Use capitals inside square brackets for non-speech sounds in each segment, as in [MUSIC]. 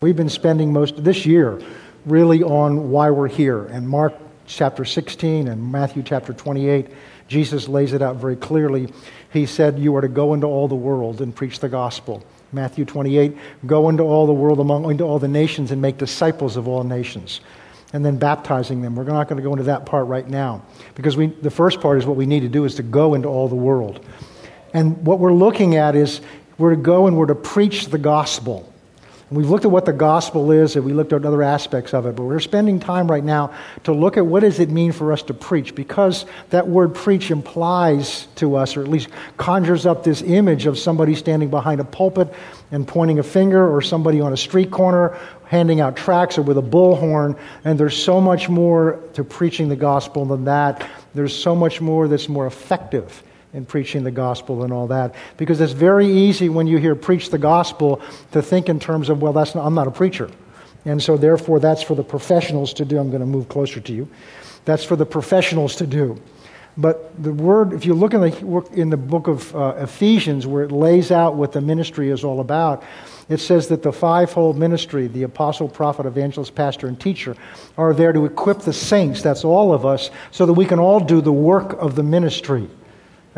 We've been spending most of this year really on why we're here. And Mark chapter 16 and Matthew chapter 28, Jesus lays it out very clearly. He said, You are to go into all the world and preach the gospel. Matthew 28, go into all the world, among, into all the nations, and make disciples of all nations. And then baptizing them. We're not going to go into that part right now because we, the first part is what we need to do is to go into all the world. And what we're looking at is we're to go and we're to preach the gospel. We've looked at what the gospel is and we looked at other aspects of it, but we're spending time right now to look at what does it mean for us to preach because that word preach implies to us or at least conjures up this image of somebody standing behind a pulpit and pointing a finger or somebody on a street corner handing out tracts or with a bullhorn and there's so much more to preaching the gospel than that. There's so much more that's more effective in preaching the gospel and all that. Because it's very easy when you hear preach the gospel to think in terms of, well, that's not, I'm not a preacher. And so, therefore, that's for the professionals to do. I'm going to move closer to you. That's for the professionals to do. But the word, if you look in the, in the book of uh, Ephesians, where it lays out what the ministry is all about, it says that the fivefold ministry, the apostle, prophet, evangelist, pastor, and teacher, are there to equip the saints, that's all of us, so that we can all do the work of the ministry.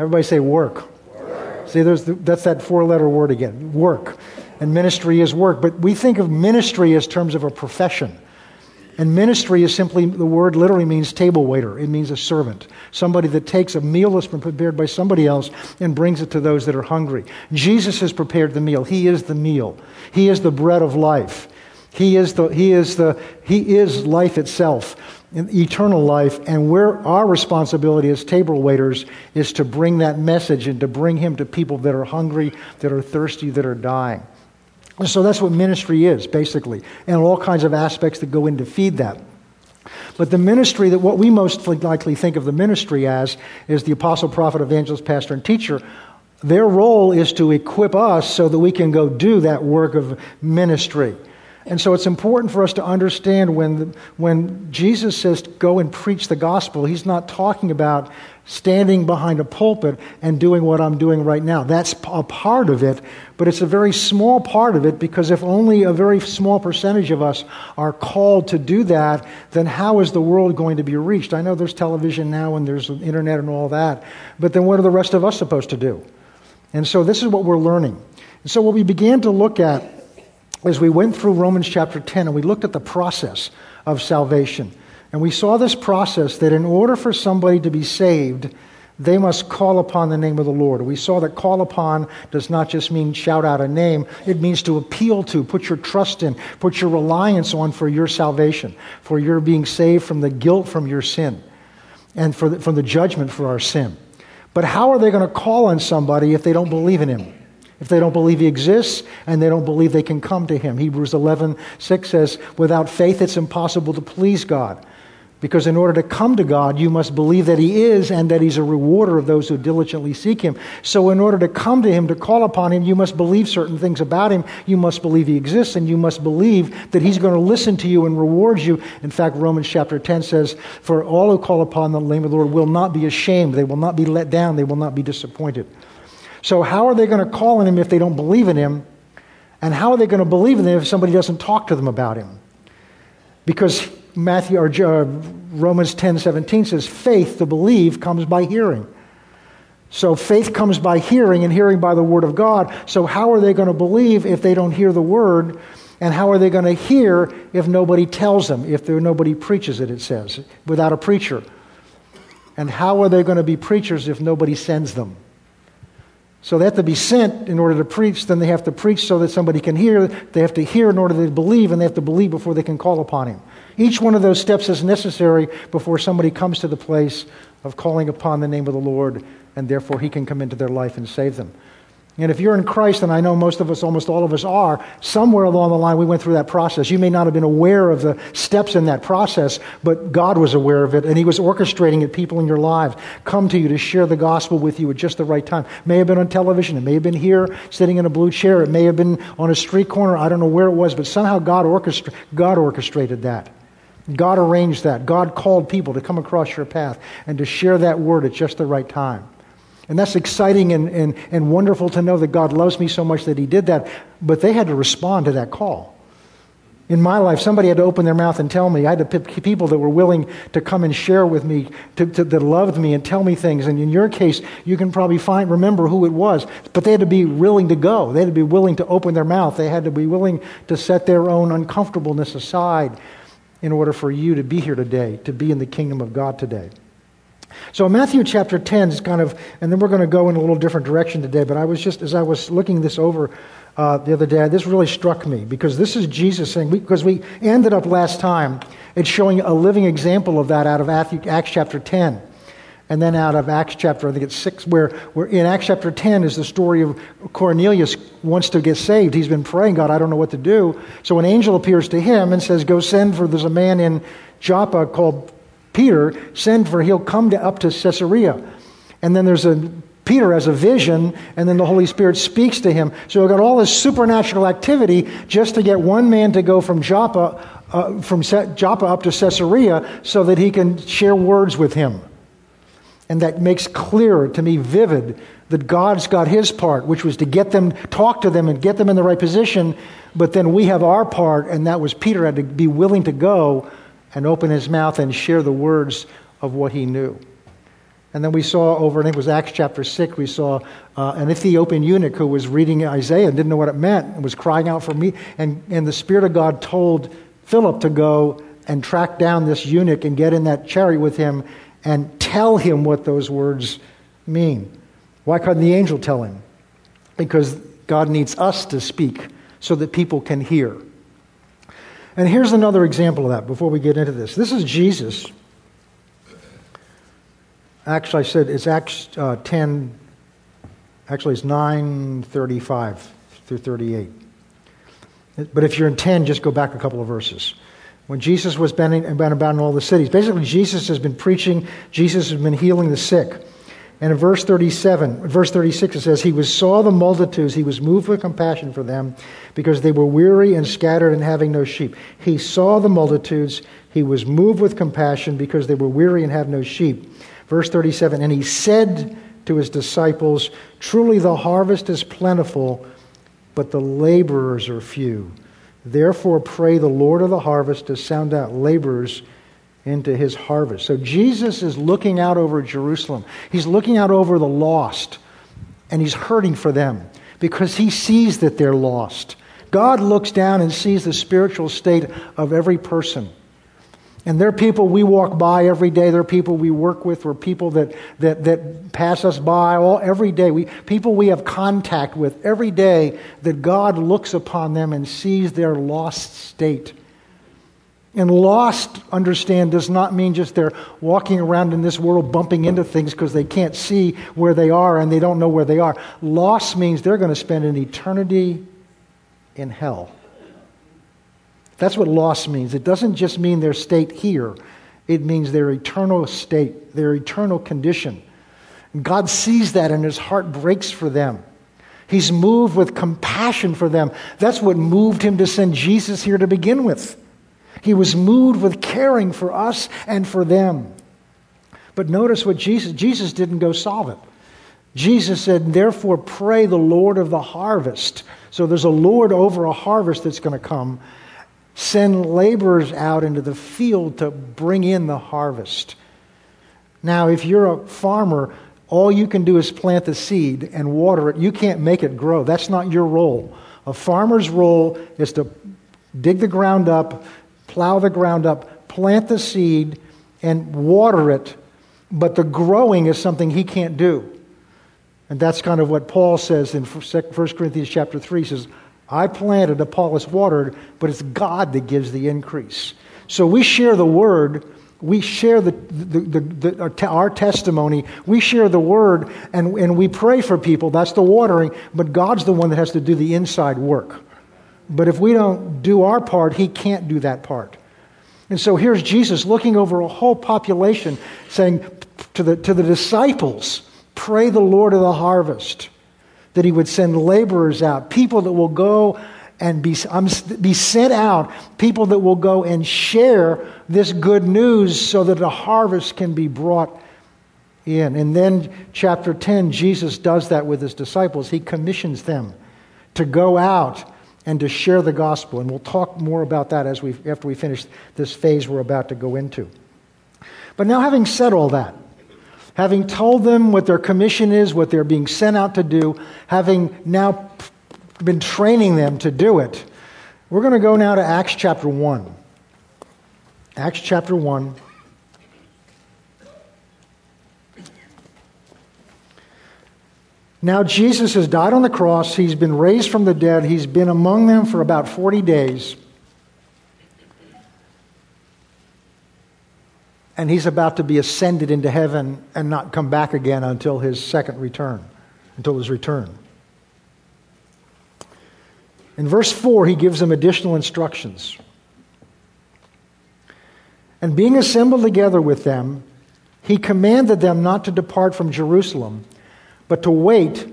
Everybody say work. work. See, there's the, that's that four letter word again work. And ministry is work. But we think of ministry as terms of a profession. And ministry is simply, the word literally means table waiter. It means a servant. Somebody that takes a meal that's been prepared by somebody else and brings it to those that are hungry. Jesus has prepared the meal. He is the meal. He is the bread of life. He is the, he is the, he is life itself eternal life, and we're, our responsibility as table waiters is to bring that message and to bring Him to people that are hungry, that are thirsty, that are dying. So that's what ministry is, basically, and all kinds of aspects that go in to feed that. But the ministry that what we most likely think of the ministry as is the apostle, prophet, evangelist, pastor, and teacher. Their role is to equip us so that we can go do that work of ministry. And so it's important for us to understand when, when Jesus says go and preach the gospel, he's not talking about standing behind a pulpit and doing what I'm doing right now. That's a part of it, but it's a very small part of it because if only a very small percentage of us are called to do that, then how is the world going to be reached? I know there's television now and there's the internet and all that, but then what are the rest of us supposed to do? And so this is what we're learning. And so what we began to look at as we went through Romans chapter 10 and we looked at the process of salvation. And we saw this process that in order for somebody to be saved, they must call upon the name of the Lord. We saw that call upon does not just mean shout out a name, it means to appeal to, put your trust in, put your reliance on for your salvation, for your being saved from the guilt from your sin and for the, from the judgment for our sin. But how are they going to call on somebody if they don't believe in him? If they don't believe he exists and they don't believe they can come to him. Hebrews 11, 6 says, without faith it's impossible to please God. Because in order to come to God, you must believe that He is and that He's a rewarder of those who diligently seek Him. So, in order to come to Him, to call upon Him, you must believe certain things about Him. You must believe He exists, and you must believe that He's going to listen to you and reward you. In fact, Romans chapter 10 says, For all who call upon the name of the Lord will not be ashamed, they will not be let down, they will not be disappointed. So, how are they going to call on him if they don't believe in him? And how are they going to believe in him if somebody doesn't talk to them about him? Because Matthew or uh, Romans 10 17 says, faith to believe comes by hearing. So faith comes by hearing, and hearing by the word of God. So, how are they going to believe if they don't hear the word? And how are they going to hear if nobody tells them, if there, nobody preaches it, it says, without a preacher? And how are they going to be preachers if nobody sends them? So they have to be sent in order to preach, then they have to preach so that somebody can hear. They have to hear in order to believe, and they have to believe before they can call upon Him. Each one of those steps is necessary before somebody comes to the place of calling upon the name of the Lord, and therefore He can come into their life and save them. And if you're in Christ, and I know most of us, almost all of us are, somewhere along the line we went through that process. You may not have been aware of the steps in that process, but God was aware of it, and He was orchestrating it. People in your lives come to you to share the gospel with you at just the right time. It may have been on television, it may have been here sitting in a blue chair, it may have been on a street corner. I don't know where it was, but somehow God, God orchestrated that. God arranged that. God called people to come across your path and to share that word at just the right time. And that's exciting and, and, and wonderful to know that God loves me so much that He did that. But they had to respond to that call. In my life, somebody had to open their mouth and tell me. I had to people that were willing to come and share with me, to, to, that loved me and tell me things. And in your case, you can probably find, remember who it was. But they had to be willing to go. They had to be willing to open their mouth. They had to be willing to set their own uncomfortableness aside in order for you to be here today, to be in the kingdom of God today. So Matthew chapter 10 is kind of, and then we're going to go in a little different direction today, but I was just, as I was looking this over uh, the other day, this really struck me because this is Jesus saying, because we ended up last time, it's showing a living example of that out of Acts chapter 10. And then out of Acts chapter, I think it's 6, where, where in Acts chapter 10 is the story of Cornelius wants to get saved. He's been praying, God, I don't know what to do. So an angel appears to him and says, Go send for, there's a man in Joppa called Peter, send for, he'll come to, up to Caesarea. And then there's a, Peter has a vision, and then the Holy Spirit speaks to him. So we've got all this supernatural activity just to get one man to go from Joppa, uh, from Joppa up to Caesarea so that he can share words with him. And that makes clear to me, vivid, that God's got his part, which was to get them, talk to them, and get them in the right position. But then we have our part, and that was Peter had to be willing to go and open his mouth and share the words of what he knew. And then we saw over, I think it was Acts chapter 6, we saw uh, an Ethiopian eunuch who was reading Isaiah and didn't know what it meant and was crying out for me. And, and the Spirit of God told Philip to go and track down this eunuch and get in that chariot with him and tell him what those words mean. Why couldn't the angel tell him? Because God needs us to speak so that people can hear. And here's another example of that before we get into this. This is Jesus. Actually, I said it's Acts uh, 10, actually, it's 935 through 38. But if you're in 10, just go back a couple of verses. When Jesus was been about in all the cities, basically, Jesus has been preaching, Jesus has been healing the sick. And in verse 37, verse 36, it says, He was, saw the multitudes, he was moved with compassion for them because they were weary and scattered and having no sheep. He saw the multitudes, he was moved with compassion because they were weary and have no sheep. Verse 37, and he said to his disciples, Truly the harvest is plentiful, but the laborers are few. Therefore, pray the Lord of the harvest to sound out laborers into his harvest. So Jesus is looking out over Jerusalem. He's looking out over the lost, and he's hurting for them because he sees that they're lost. God looks down and sees the spiritual state of every person. And there are people we walk by every day. There are people we work with. There are people that, that, that pass us by all every day. We, people we have contact with every day that God looks upon them and sees their lost state. And lost, understand, does not mean just they're walking around in this world bumping into things because they can't see where they are and they don't know where they are. Lost means they're going to spend an eternity in hell. That's what lost means. It doesn't just mean their state here, it means their eternal state, their eternal condition. God sees that and his heart breaks for them. He's moved with compassion for them. That's what moved him to send Jesus here to begin with. He was moved with caring for us and for them. But notice what Jesus, Jesus didn't go solve it. Jesus said, therefore, pray the Lord of the harvest. So there's a Lord over a harvest that's going to come. Send laborers out into the field to bring in the harvest. Now, if you're a farmer, all you can do is plant the seed and water it. You can't make it grow. That's not your role. A farmer's role is to dig the ground up, plow the ground up, plant the seed, and water it. But the growing is something he can't do. And that's kind of what Paul says in 1 Corinthians chapter 3. He says, I planted, Apollos watered, but it's God that gives the increase. So we share the word, we share the, the, the, the our, testimony, we share the word, and, and we pray for people. That's the watering, but God's the one that has to do the inside work. But if we don't do our part, he can't do that part. And so here's Jesus looking over a whole population saying to the, to the disciples, Pray the Lord of the harvest that he would send laborers out, people that will go and be, um, be sent out, people that will go and share this good news so that a harvest can be brought in. And then, chapter 10, Jesus does that with his disciples. He commissions them to go out and to share the gospel. And we'll talk more about that as we, after we finish this phase we're about to go into. But now, having said all that, having told them what their commission is, what they're being sent out to do, having now been training them to do it, we're going to go now to Acts chapter 1. Acts chapter 1. Now, Jesus has died on the cross. He's been raised from the dead. He's been among them for about 40 days. And he's about to be ascended into heaven and not come back again until his second return, until his return. In verse 4, he gives them additional instructions. And being assembled together with them, he commanded them not to depart from Jerusalem but to wait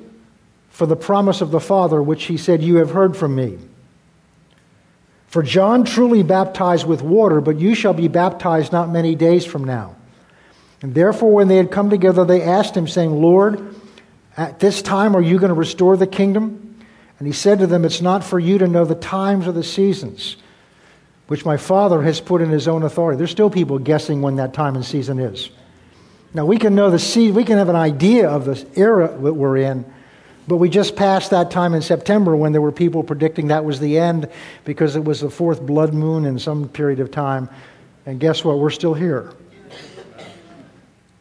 for the promise of the Father, which he said, You have heard from me. For John truly baptized with water, but you shall be baptized not many days from now. And therefore, when they had come together, they asked him, saying, Lord, at this time are you going to restore the kingdom? And he said to them, It's not for you to know the times or the seasons which my Father has put in his own authority. There's still people guessing when that time and season is. Now, we can know the seed, we can have an idea of the era that we're in, but we just passed that time in September when there were people predicting that was the end because it was the fourth blood moon in some period of time. And guess what? We're still here.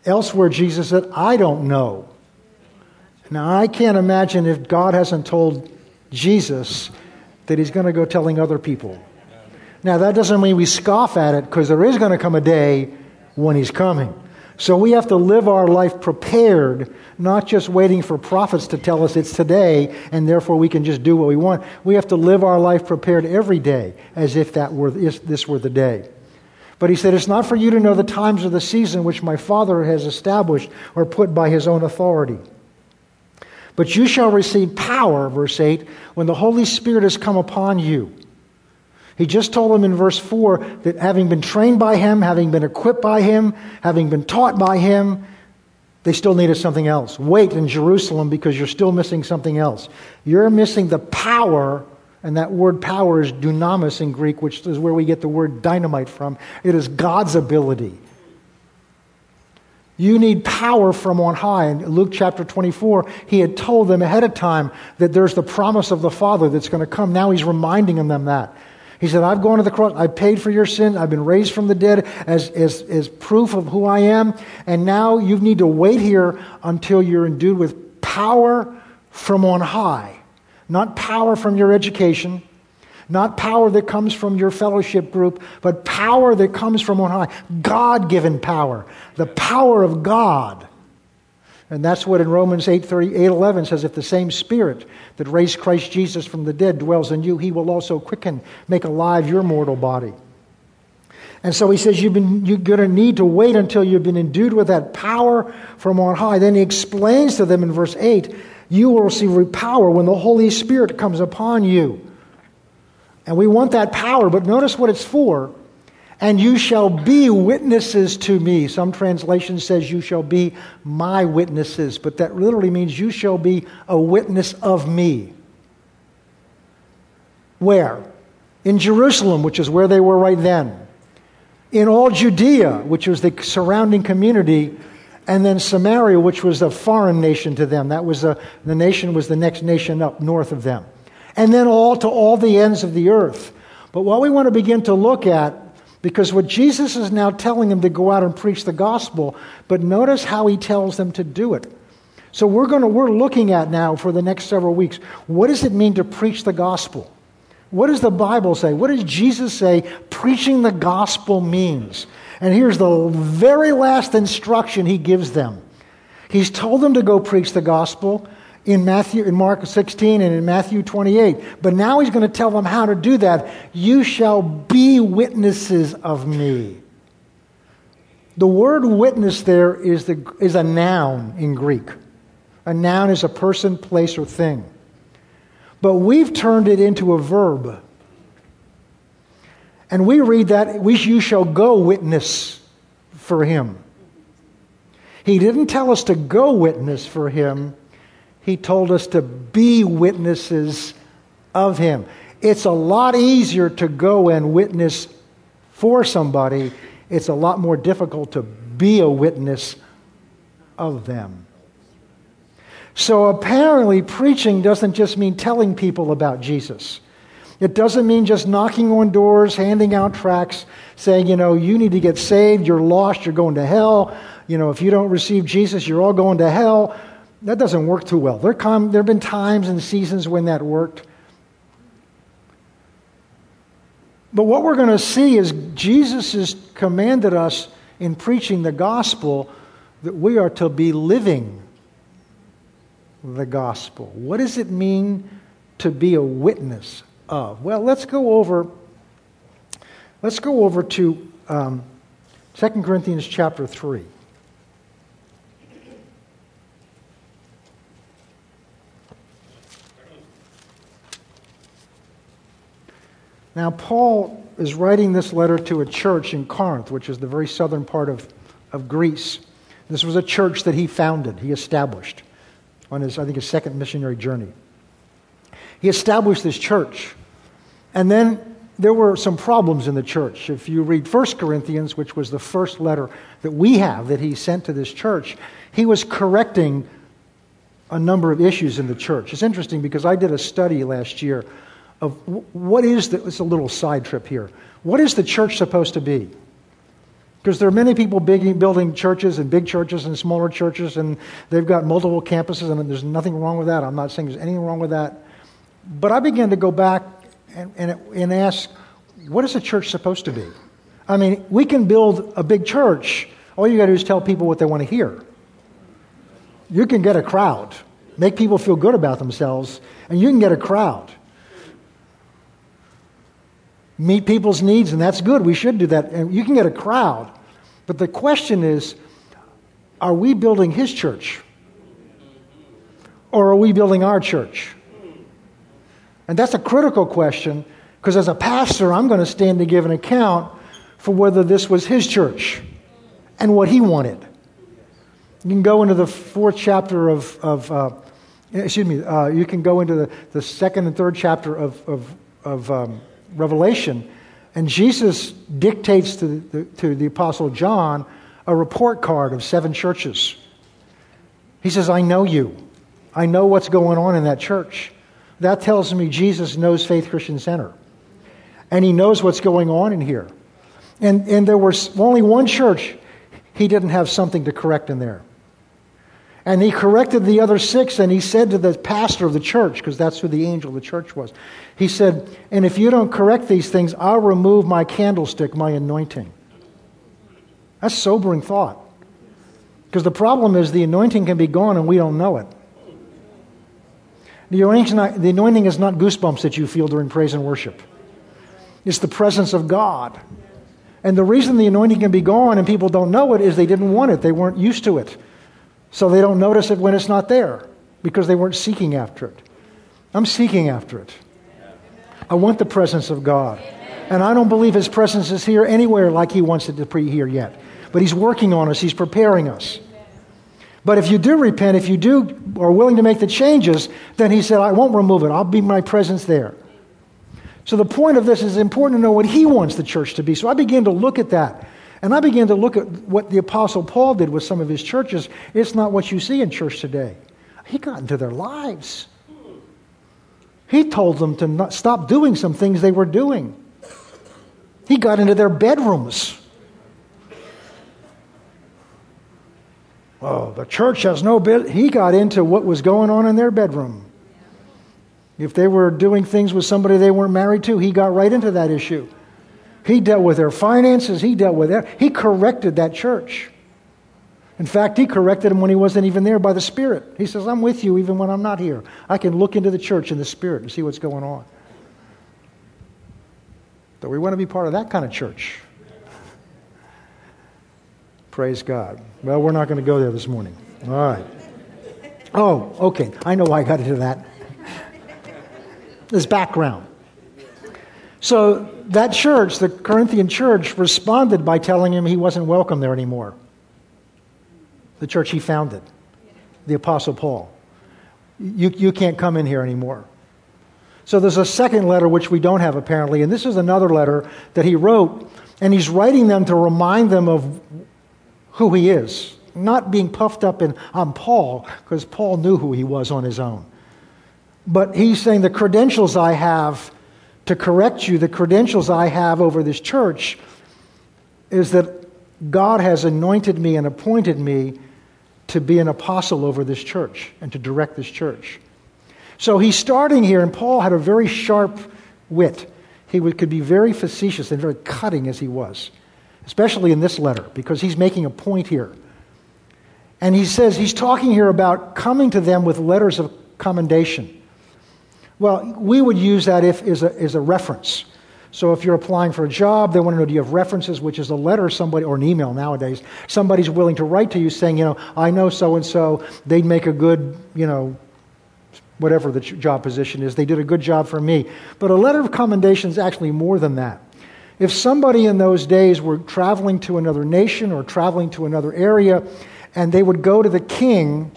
Elsewhere, Jesus said, I don't know. Now, I can't imagine if God hasn't told Jesus that he's going to go telling other people. Now, that doesn't mean we scoff at it because there is going to come a day when he's coming. So we have to live our life prepared, not just waiting for prophets to tell us it's today and therefore we can just do what we want. We have to live our life prepared every day as if that were this were the day. But he said, It's not for you to know the times of the season which my Father has established or put by his own authority. But you shall receive power, verse 8, when the Holy Spirit has come upon you he just told them in verse 4 that having been trained by him, having been equipped by him, having been taught by him, they still needed something else. Wait in Jerusalem because you're still missing something else. You're missing the power, and that word power is dunamis in Greek, which is where we get the word dynamite from. It is God's ability. You need power from on high. In Luke chapter 24, he had told them ahead of time that there's the promise of the Father that's going to come. Now he's reminding them that. He said, I've gone to the cross. I paid for your sin. I've been raised from the dead as, as, as proof of who I am. And now you need to wait here until you're endued with power from on high. Not power from your education, not power that comes from your fellowship group, but power that comes from on high. God given power. The power of God and that's what in Romans 8, 30, 8 11 says if the same Spirit that raised Christ Jesus from the dead dwells in you, he will also quicken, make alive your mortal body. And so he says you've been, you're going to need to wait until you've been endued with that power from on high. Then he explains to them in verse 8 you will receive power when the Holy Spirit comes upon you. And we want that power, but notice what it's for and you shall be witnesses to me. Some translation says you shall be my witnesses, but that literally means you shall be a witness of me. Where? In Jerusalem, which is where they were right then. In all Judea, which was the surrounding community, and then Samaria, which was a foreign nation to them. That was a, the nation was the next nation up north of them. And then all to all the ends of the earth. But what we want to begin to look at because what Jesus is now telling them to go out and preach the gospel, but notice how he tells them to do it. So we're going to we're looking at now for the next several weeks. What does it mean to preach the gospel? What does the Bible say? What does Jesus say preaching the gospel means? And here's the very last instruction he gives them. He's told them to go preach the gospel in Matthew in Mark 16 and in Matthew 28. But now he's going to tell them how to do that. You shall be witnesses of me. The word witness there is, the, is a noun in Greek. A noun is a person, place, or thing. But we've turned it into a verb. And we read that we, you shall go witness for him. He didn't tell us to go witness for him. He told us to be witnesses of him. It's a lot easier to go and witness for somebody, it's a lot more difficult to be a witness of them. So apparently, preaching doesn't just mean telling people about Jesus. It doesn't mean just knocking on doors, handing out tracts, saying, you know, you need to get saved, you're lost, you're going to hell. You know, if you don't receive Jesus, you're all going to hell. That doesn't work too well. There, come, there have been times and seasons when that worked. But what we're going to see is Jesus has commanded us in preaching the gospel that we are to be living the gospel. What does it mean to be a witness of? Well, let's go over. Let's go over to um, 2 Corinthians chapter 3. Now, Paul is writing this letter to a church in Corinth, which is the very southern part of, of Greece. This was a church that he founded, he established on his, I think, his second missionary journey. He established this church. And then there were some problems in the church. If you read 1 Corinthians, which was the first letter that we have that he sent to this church, he was correcting a number of issues in the church. It's interesting because I did a study last year of what is the, it's a little side trip here. What is the church supposed to be? Because there are many people big, building churches and big churches and smaller churches, and they've got multiple campuses, and there's nothing wrong with that. I'm not saying there's anything wrong with that. But I began to go back and, and, and ask, what is a church supposed to be? I mean, we can build a big church. All you got to do is tell people what they want to hear. You can get a crowd, make people feel good about themselves, and you can get a crowd meet people's needs, and that's good. We should do that. And you can get a crowd. But the question is are we building his church? Or are we building our church? And that's a critical question because as a pastor, I'm going to stand to give an account for whether this was his church and what he wanted. You can go into the fourth chapter of, of uh, excuse me, uh, you can go into the, the second and third chapter of, of, of um, Revelation, and Jesus dictates to the, to the Apostle John a report card of seven churches. He says, I know you. I know what's going on in that church. That tells me Jesus knows Faith Christian Center. And he knows what's going on in here. And, and there was only one church he didn't have something to correct in there. And he corrected the other six, and he said to the pastor of the church, because that's who the angel of the church was, he said, And if you don't correct these things, I'll remove my candlestick, my anointing. That's sobering thought. Because the problem is the anointing can be gone and we don't know it. The anointing, not, the anointing is not goosebumps that you feel during praise and worship, it's the presence of God. And the reason the anointing can be gone and people don't know it is they didn't want it, they weren't used to it. So they don't notice it when it's not there because they weren't seeking after it. I'm seeking after it. I want the presence of God. And I don't believe His presence is here anywhere like He wants it to be here yet. But He's working on us, He's preparing us. But if you do repent, if you do are willing to make the changes, then He said, I won't remove it. I'll be my presence there. So the point of this is important to know what He wants the church to be. So I began to look at that. And I began to look at what the Apostle Paul did with some of his churches. It's not what you see in church today. He got into their lives. He told them to not stop doing some things they were doing. He got into their bedrooms. Oh, the church has no bit. He got into what was going on in their bedroom. If they were doing things with somebody they weren't married to, he got right into that issue. He dealt with their finances. He dealt with that. He corrected that church. In fact, he corrected them when he wasn't even there by the Spirit. He says, I'm with you even when I'm not here. I can look into the church in the Spirit and see what's going on. So we want to be part of that kind of church. [LAUGHS] Praise God. Well, we're not going to go there this morning. All right. Oh, okay. I know why I got into that. This background. So that church, the Corinthian church, responded by telling him he wasn't welcome there anymore. The church he founded, the Apostle Paul. You, you can't come in here anymore. So there's a second letter which we don't have apparently, and this is another letter that he wrote, and he's writing them to remind them of who he is, not being puffed up in I'm Paul, because Paul knew who he was on his own. But he's saying the credentials I have to correct you, the credentials I have over this church, is that God has anointed me and appointed me to be an apostle over this church and to direct this church. So he's starting here, and Paul had a very sharp wit. He could be very facetious and very cutting as he was, especially in this letter, because he's making a point here. And he says he's talking here about coming to them with letters of commendation. Well, we would use that if a, a reference. So if you're applying for a job, they want to know do you have references, which is a letter somebody or an email nowadays. Somebody's willing to write to you saying, you know, I know so and so, they'd make a good, you know, whatever the job position is. They did a good job for me. But a letter of commendation is actually more than that. If somebody in those days were traveling to another nation or traveling to another area, and they would go to the king,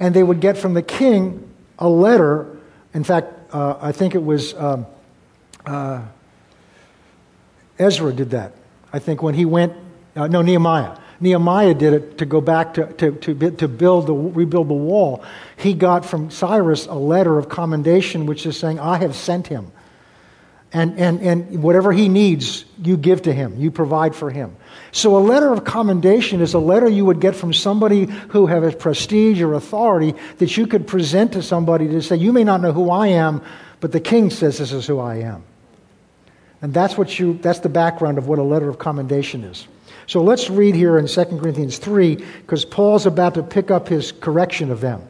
and they would get from the king a letter. In fact, uh, I think it was um, uh, Ezra did that. I think when he went, uh, no, Nehemiah. Nehemiah did it to go back to, to, to, to build the, rebuild the wall. He got from Cyrus a letter of commendation, which is saying, I have sent him. And, and, and whatever he needs, you give to him, you provide for him. So a letter of commendation is a letter you would get from somebody who has prestige or authority that you could present to somebody to say, You may not know who I am, but the king says this is who I am. And that's, what you, that's the background of what a letter of commendation is. So let's read here in 2 Corinthians 3, because Paul's about to pick up his correction of them.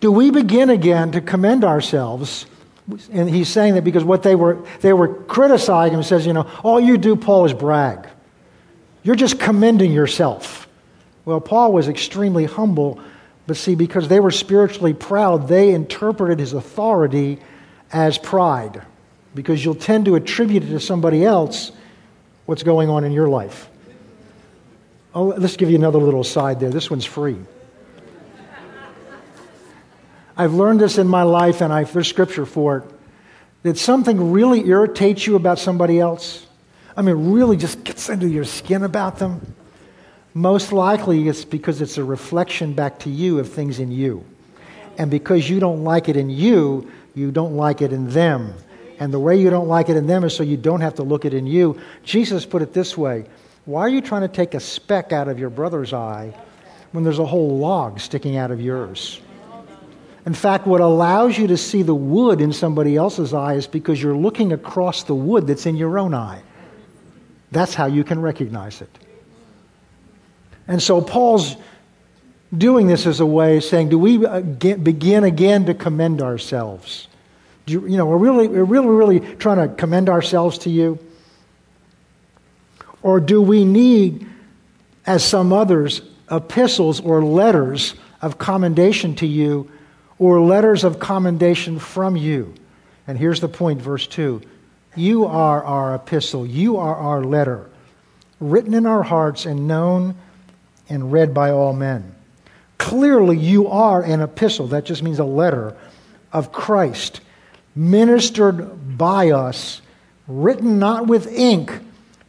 Do we begin again to commend ourselves? And he's saying that because what they were, they were criticizing him says, you know, all you do, Paul, is brag. You're just commending yourself. Well, Paul was extremely humble, but see, because they were spiritually proud, they interpreted his authority as pride. Because you'll tend to attribute it to somebody else what's going on in your life. Oh, let's give you another little side there. This one's free. I've learned this in my life, and I've, there's scripture for it, that something really irritates you about somebody else. I mean, really just gets under your skin about them. Most likely it's because it's a reflection back to you of things in you. And because you don't like it in you, you don't like it in them. And the way you don't like it in them is so you don't have to look it in you. Jesus put it this way Why are you trying to take a speck out of your brother's eye when there's a whole log sticking out of yours? In fact, what allows you to see the wood in somebody else's eye is because you're looking across the wood that's in your own eye. That's how you can recognize it. And so Paul's doing this as a way of saying, do we uh, begin again to commend ourselves? You, you know, we're really, we're really, really trying to commend ourselves to you? Or do we need, as some others, epistles or letters of commendation to you or letters of commendation from you? And here's the point, verse 2 You are our epistle, you are our letter, written in our hearts and known and read by all men. Clearly, you are an epistle, that just means a letter of Christ ministered by us, written not with ink,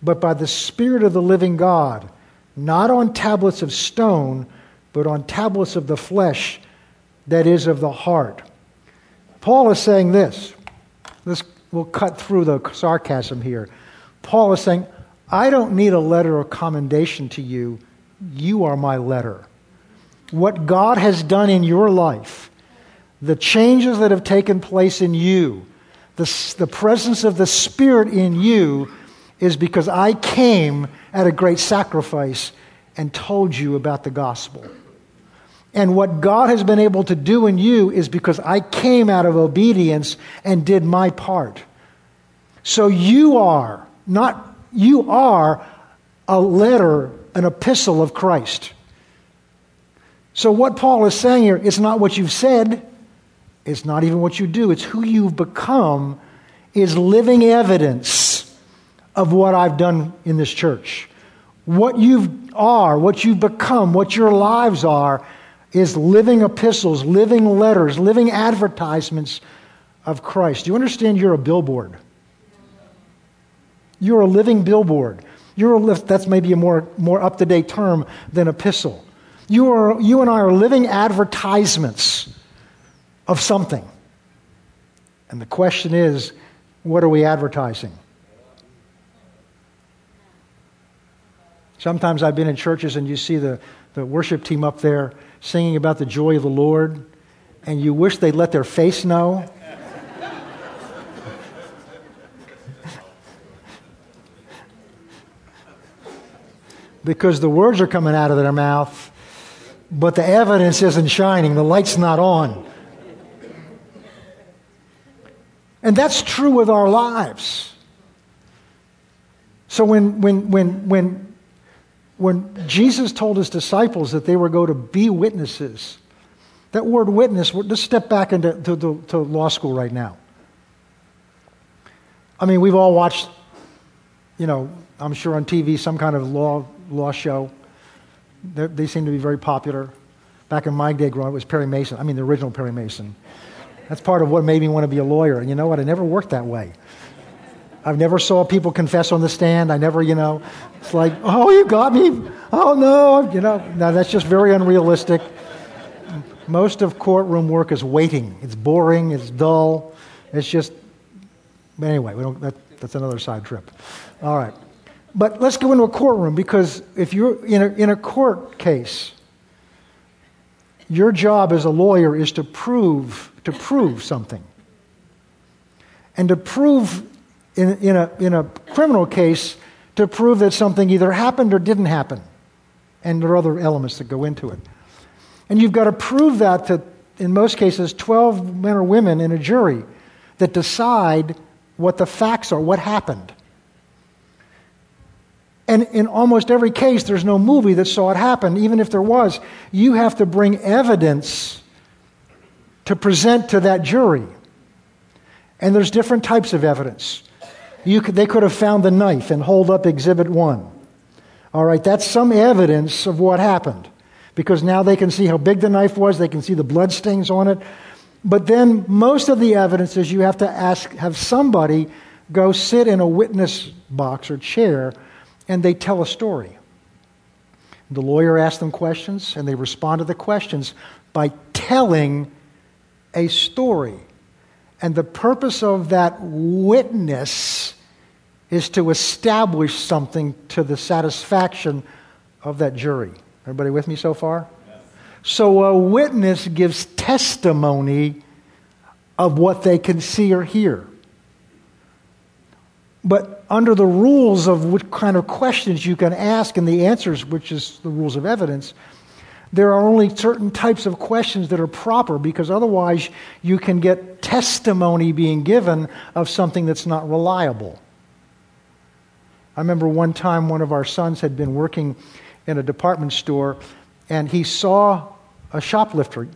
but by the Spirit of the living God, not on tablets of stone, but on tablets of the flesh, that is of the heart. Paul is saying this. This will cut through the sarcasm here. Paul is saying, I don't need a letter of commendation to you. You are my letter. What God has done in your life the changes that have taken place in you, the, the presence of the Spirit in you, is because I came at a great sacrifice and told you about the gospel. And what God has been able to do in you is because I came out of obedience and did my part. So you are, not, you are a letter, an epistle of Christ. So what Paul is saying here, it's not what you've said, it's not even what you do, it's who you've become is living evidence of what I've done in this church. What you are, what you've become, what your lives are, is living epistles, living letters, living advertisements of Christ. Do you understand you're a billboard? You're a living billboard. You're a, that's maybe a more, more up to date term than epistle. You, are, you and I are living advertisements of something. And the question is what are we advertising? Sometimes I've been in churches and you see the, the worship team up there singing about the joy of the Lord, and you wish they'd let their face know. because the words are coming out of their mouth, but the evidence isn't shining, the light's not on. And that's true with our lives. So when, when, when, when, when Jesus told his disciples that they were going to be witnesses, that word witness, let's step back into to, to, to law school right now. I mean, we've all watched, you know, I'm sure on TV, some kind of law, law show. They're, they seem to be very popular. Back in my day growing up, it was Perry Mason. I mean, the original Perry Mason. That's part of what made me want to be a lawyer. And you know what? I never worked that way. I've never saw people confess on the stand. I never, you know, it's like, oh, you got me. Oh, no. You know, no, that's just very unrealistic. Most of courtroom work is waiting. It's boring. It's dull. It's just, anyway, we don't, that, that's another side trip. All right. But let's go into a courtroom because if you're in a, in a court case, your job as a lawyer is to prove to prove something. And to prove in, in, a, in a criminal case, to prove that something either happened or didn't happen. And there are other elements that go into it. And you've got to prove that to, in most cases, 12 men or women in a jury that decide what the facts are, what happened. And in almost every case, there's no movie that saw it happen. Even if there was, you have to bring evidence to present to that jury. And there's different types of evidence. Could, they could have found the knife and hold up exhibit one. All right, that's some evidence of what happened. Because now they can see how big the knife was, they can see the blood stains on it. But then most of the evidence is you have to ask, have somebody go sit in a witness box or chair and they tell a story. The lawyer asks them questions and they respond to the questions by telling a story. And the purpose of that witness is to establish something to the satisfaction of that jury. Everybody with me so far? Yes. So a witness gives testimony of what they can see or hear. But under the rules of what kind of questions you can ask and the answers, which is the rules of evidence, there are only certain types of questions that are proper because otherwise you can get testimony being given of something that's not reliable. I remember one time one of our sons had been working in a department store and he saw a shoplifter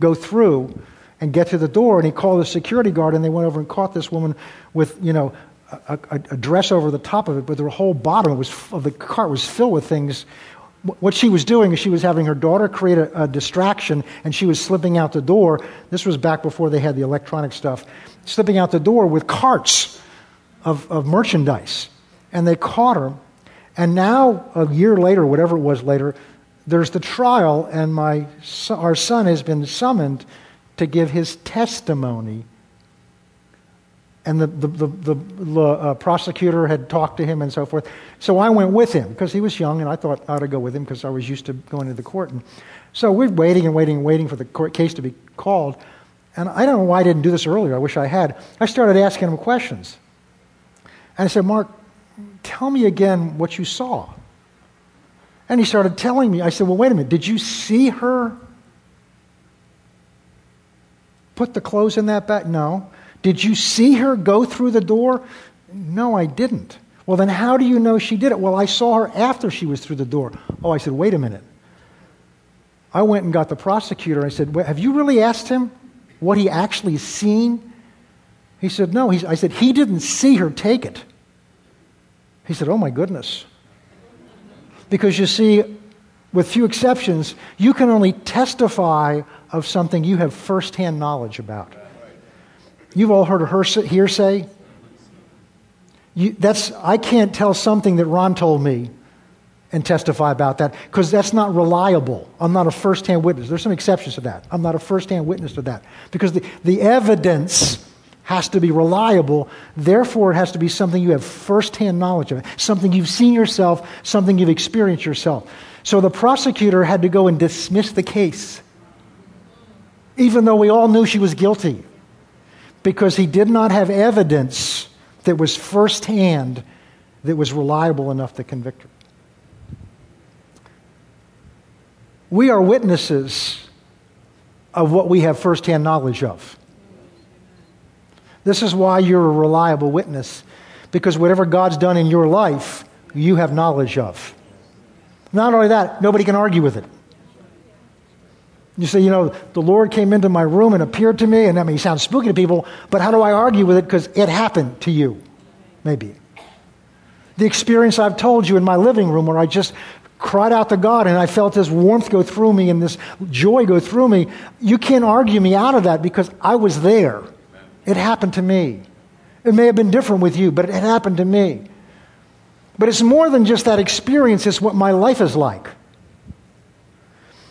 go through and get to the door and he called the security guard and they went over and caught this woman with, you know, a, a, a dress over the top of it, but the whole bottom was, of the cart was filled with things what she was doing is she was having her daughter create a, a, distraction and she was slipping out the door. This was back before they had the electronic stuff. Slipping out the door with carts of, of merchandise. And they caught her. And now, a year later, whatever it was later, there's the trial, and my, our son has been summoned to give his testimony and the, the, the, the uh, prosecutor had talked to him and so forth. So I went with him because he was young, and I thought I ought to go with him because I was used to going to the court. And so we're waiting and waiting and waiting for the court case to be called. And I don't know why I didn't do this earlier. I wish I had. I started asking him questions. And I said, Mark, tell me again what you saw. And he started telling me. I said, Well, wait a minute. Did you see her put the clothes in that bag? No. Did you see her go through the door? No, I didn't. Well, then how do you know she did it? Well, I saw her after she was through the door. Oh, I said, wait a minute. I went and got the prosecutor. I said, Have you really asked him what he actually seen? He said, No. He, I said, He didn't see her take it. He said, Oh, my goodness. Because you see, with few exceptions, you can only testify of something you have firsthand knowledge about. You've all heard of hearsay. You, that's, I can't tell something that Ron told me and testify about that because that's not reliable. I'm not a first hand witness. There's some exceptions to that. I'm not a first hand witness to that because the, the evidence has to be reliable. Therefore, it has to be something you have first hand knowledge of, something you've seen yourself, something you've experienced yourself. So the prosecutor had to go and dismiss the case, even though we all knew she was guilty, because he did not have evidence that was firsthand that was reliable enough to convict her. We are witnesses of what we have firsthand knowledge of. This is why you're a reliable witness, because whatever God's done in your life, you have knowledge of. Not only that, nobody can argue with it. You say, you know, the Lord came into my room and appeared to me, and I mean, he sounds spooky to people, but how do I argue with it? Because it happened to you, maybe. The experience I've told you in my living room where I just cried out to God and I felt this warmth go through me and this joy go through me. You can't argue me out of that because I was there. It happened to me. It may have been different with you, but it happened to me. But it's more than just that experience, it's what my life is like.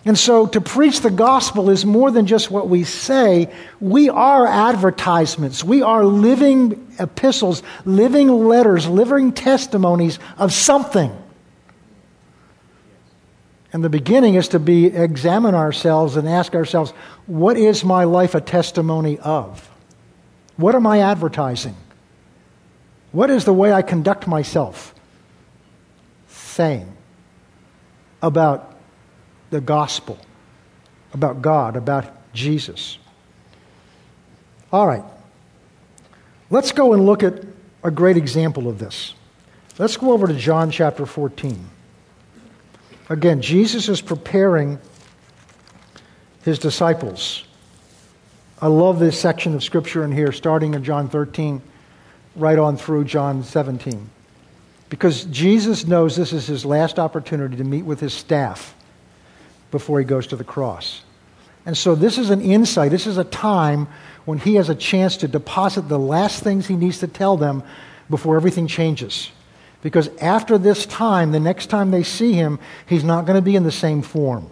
And so to preach the gospel is more than just what we say. We are advertisements. We are living epistles, living letters, living testimonies of something. And the beginning is to be examine ourselves and ask ourselves, what is my life a testimony of? What am I advertising? What is the way I conduct myself? Saying about the gospel, about God, about Jesus. All right. Let's go and look at a great example of this. Let's go over to John chapter 14. Again, Jesus is preparing his disciples. I love this section of scripture in here, starting in John 13, right on through John 17. Because Jesus knows this is his last opportunity to meet with his staff before he goes to the cross. And so this is an insight. This is a time when he has a chance to deposit the last things he needs to tell them before everything changes. Because after this time, the next time they see him, he's not going to be in the same form.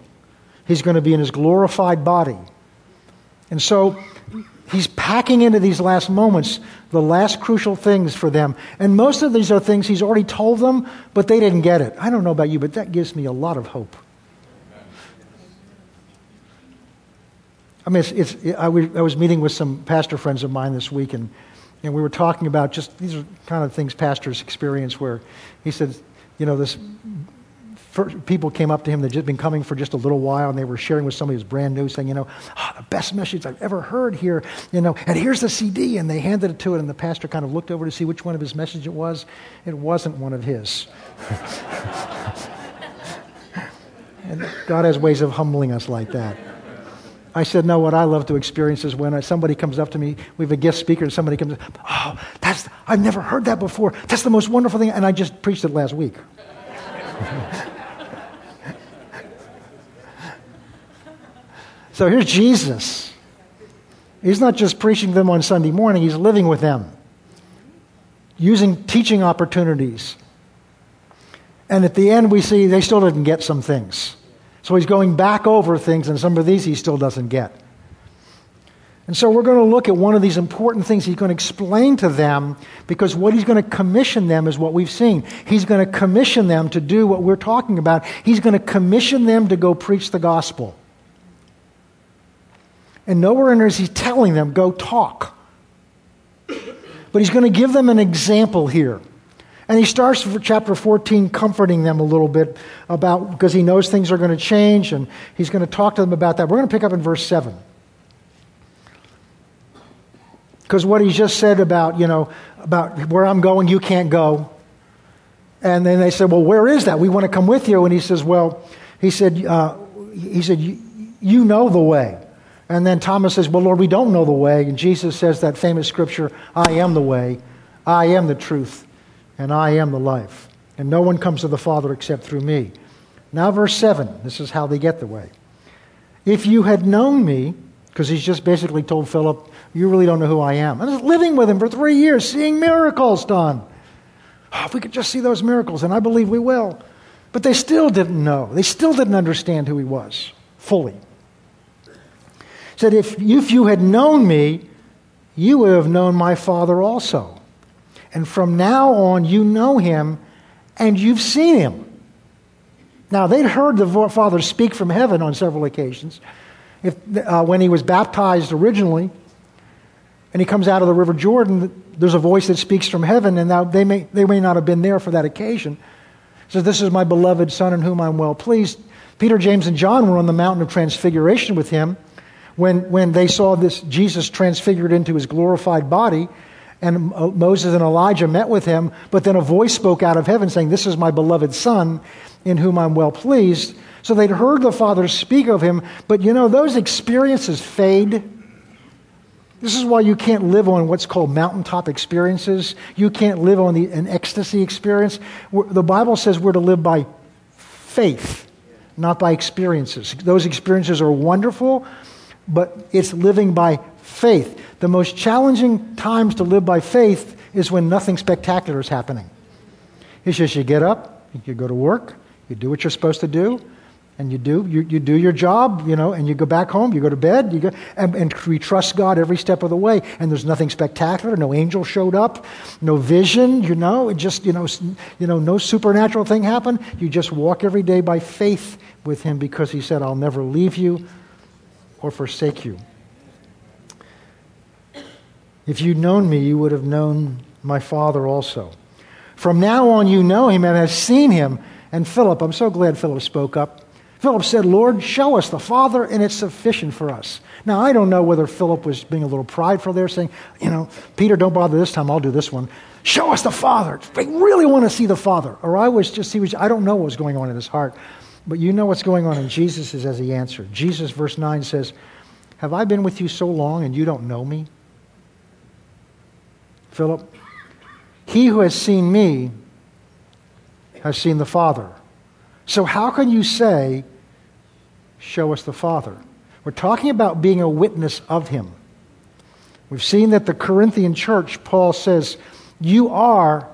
He's going to be in his glorified body. And so he's packing into these last moments the last crucial things for them. And most of these are things he's already told them, but they didn't get it. I don't know about you, but that gives me a lot of hope. I mean, it's, it's, I, was, I was meeting with some pastor friends of mine this week, and, and we were talking about just these are kind of things pastors experience where he said, you know, this people came up to him that had just been coming for just a little while, and they were sharing with somebody who's brand new, saying, you know, oh, the best message I've ever heard here, you know, and here's the CD, and they handed it to it, and the pastor kind of looked over to see which one of his message it was. It wasn't one of his. [LAUGHS] and God has ways of humbling us like that. I said, no, what I love to experience is when somebody comes up to me, we have a guest speaker, and somebody comes, oh, that's, I've never heard that before. That's the most wonderful thing. And I just preached it last week. [LAUGHS] so here's Jesus. He's not just preaching them on Sunday morning, he's living with them, using teaching opportunities. And at the end, we see they still didn't get some things. So he's going back over things, and some of these he still doesn't get. And so we're going to look at one of these important things he's going to explain to them because what he's going to commission them is what we've seen. He's going to commission them to do what we're talking about. He's going to commission them to go preach the gospel. And nowhere in there is he telling them, go talk. But he's going to give them an example here. And he starts for chapter 14 comforting them a little bit about, because he knows things are going to change, and he's going to talk to them about that. We're going to pick up in verse 7. Because what he just said about, you know, about where I'm going, you can't go. And then they said, well, where is that? We want to come with you. And he says, well, he said, uh, he said, you know the way. And then Thomas says, well, Lord, we don't know the way. And Jesus says that famous scripture, I am the way, I am the truth, and I am the life. And no one comes to the Father except through me. Now, verse 7, this is how they get the way. If you had known me, Because he's just basically told Philip, You really don't know who I am. I was living with him for three years, seeing miracles done. Oh, if we could just see those miracles, and I believe we will. But they still didn't know. They still didn't understand who he was fully. He said, if, if you had known me, you would have known my Father also. And from now on, you know him and you've seen him. Now, they'd heard the Father speak from heaven on several occasions. If, uh, when he was baptized originally, and he comes out of the River Jordan, there's a voice that speaks from heaven, and now they may, they may not have been there for that occasion. Says, This is my beloved Son in whom I'm well pleased. Peter, James, and John were on the mountain of transfiguration with him when, when they saw this Jesus transfigured into his glorified body. And uh, Moses and Elijah met with him, but then a voice spoke out of heaven saying, This is my beloved Son in whom I'm well pleased. So they'd heard the Father speak of him, but you know, those experiences fade. This is why you can't live on what's called mountaintop experiences. You can't live on the, an ecstasy experience. The Bible says we're to live by faith, not by experiences. Those experiences are wonderful, but it's living by faith. The most challenging times to live by faith is when nothing spectacular is happening. It's just you get up, you go to work, you do what you're supposed to do, and you do you, you do your job, you know, and you go back home, you go to bed, you go, and, and we trust God every step of the way. And there's nothing spectacular. No angel showed up, no vision, you know, it just you know, you know, no supernatural thing happened. You just walk every day by faith with Him because He said, "I'll never leave you or forsake you." If you'd known me, you would have known my Father also. From now on, you know him and have seen him. And Philip, I'm so glad Philip spoke up. Philip said, Lord, show us the Father, and it's sufficient for us. Now, I don't know whether Philip was being a little prideful there, saying, you know, Peter, don't bother this time, I'll do this one. Show us the Father. They really want to see the Father. Or I was just, he was, I don't know what was going on in his heart. But you know what's going on in Jesus as he answered. Jesus, verse 9 says, Have I been with you so long and you don't know me? Philip, he who has seen me has seen the Father. So how can you say, show us the Father. We're talking about being a witness of Him. We've seen that the Corinthian church, Paul says, you are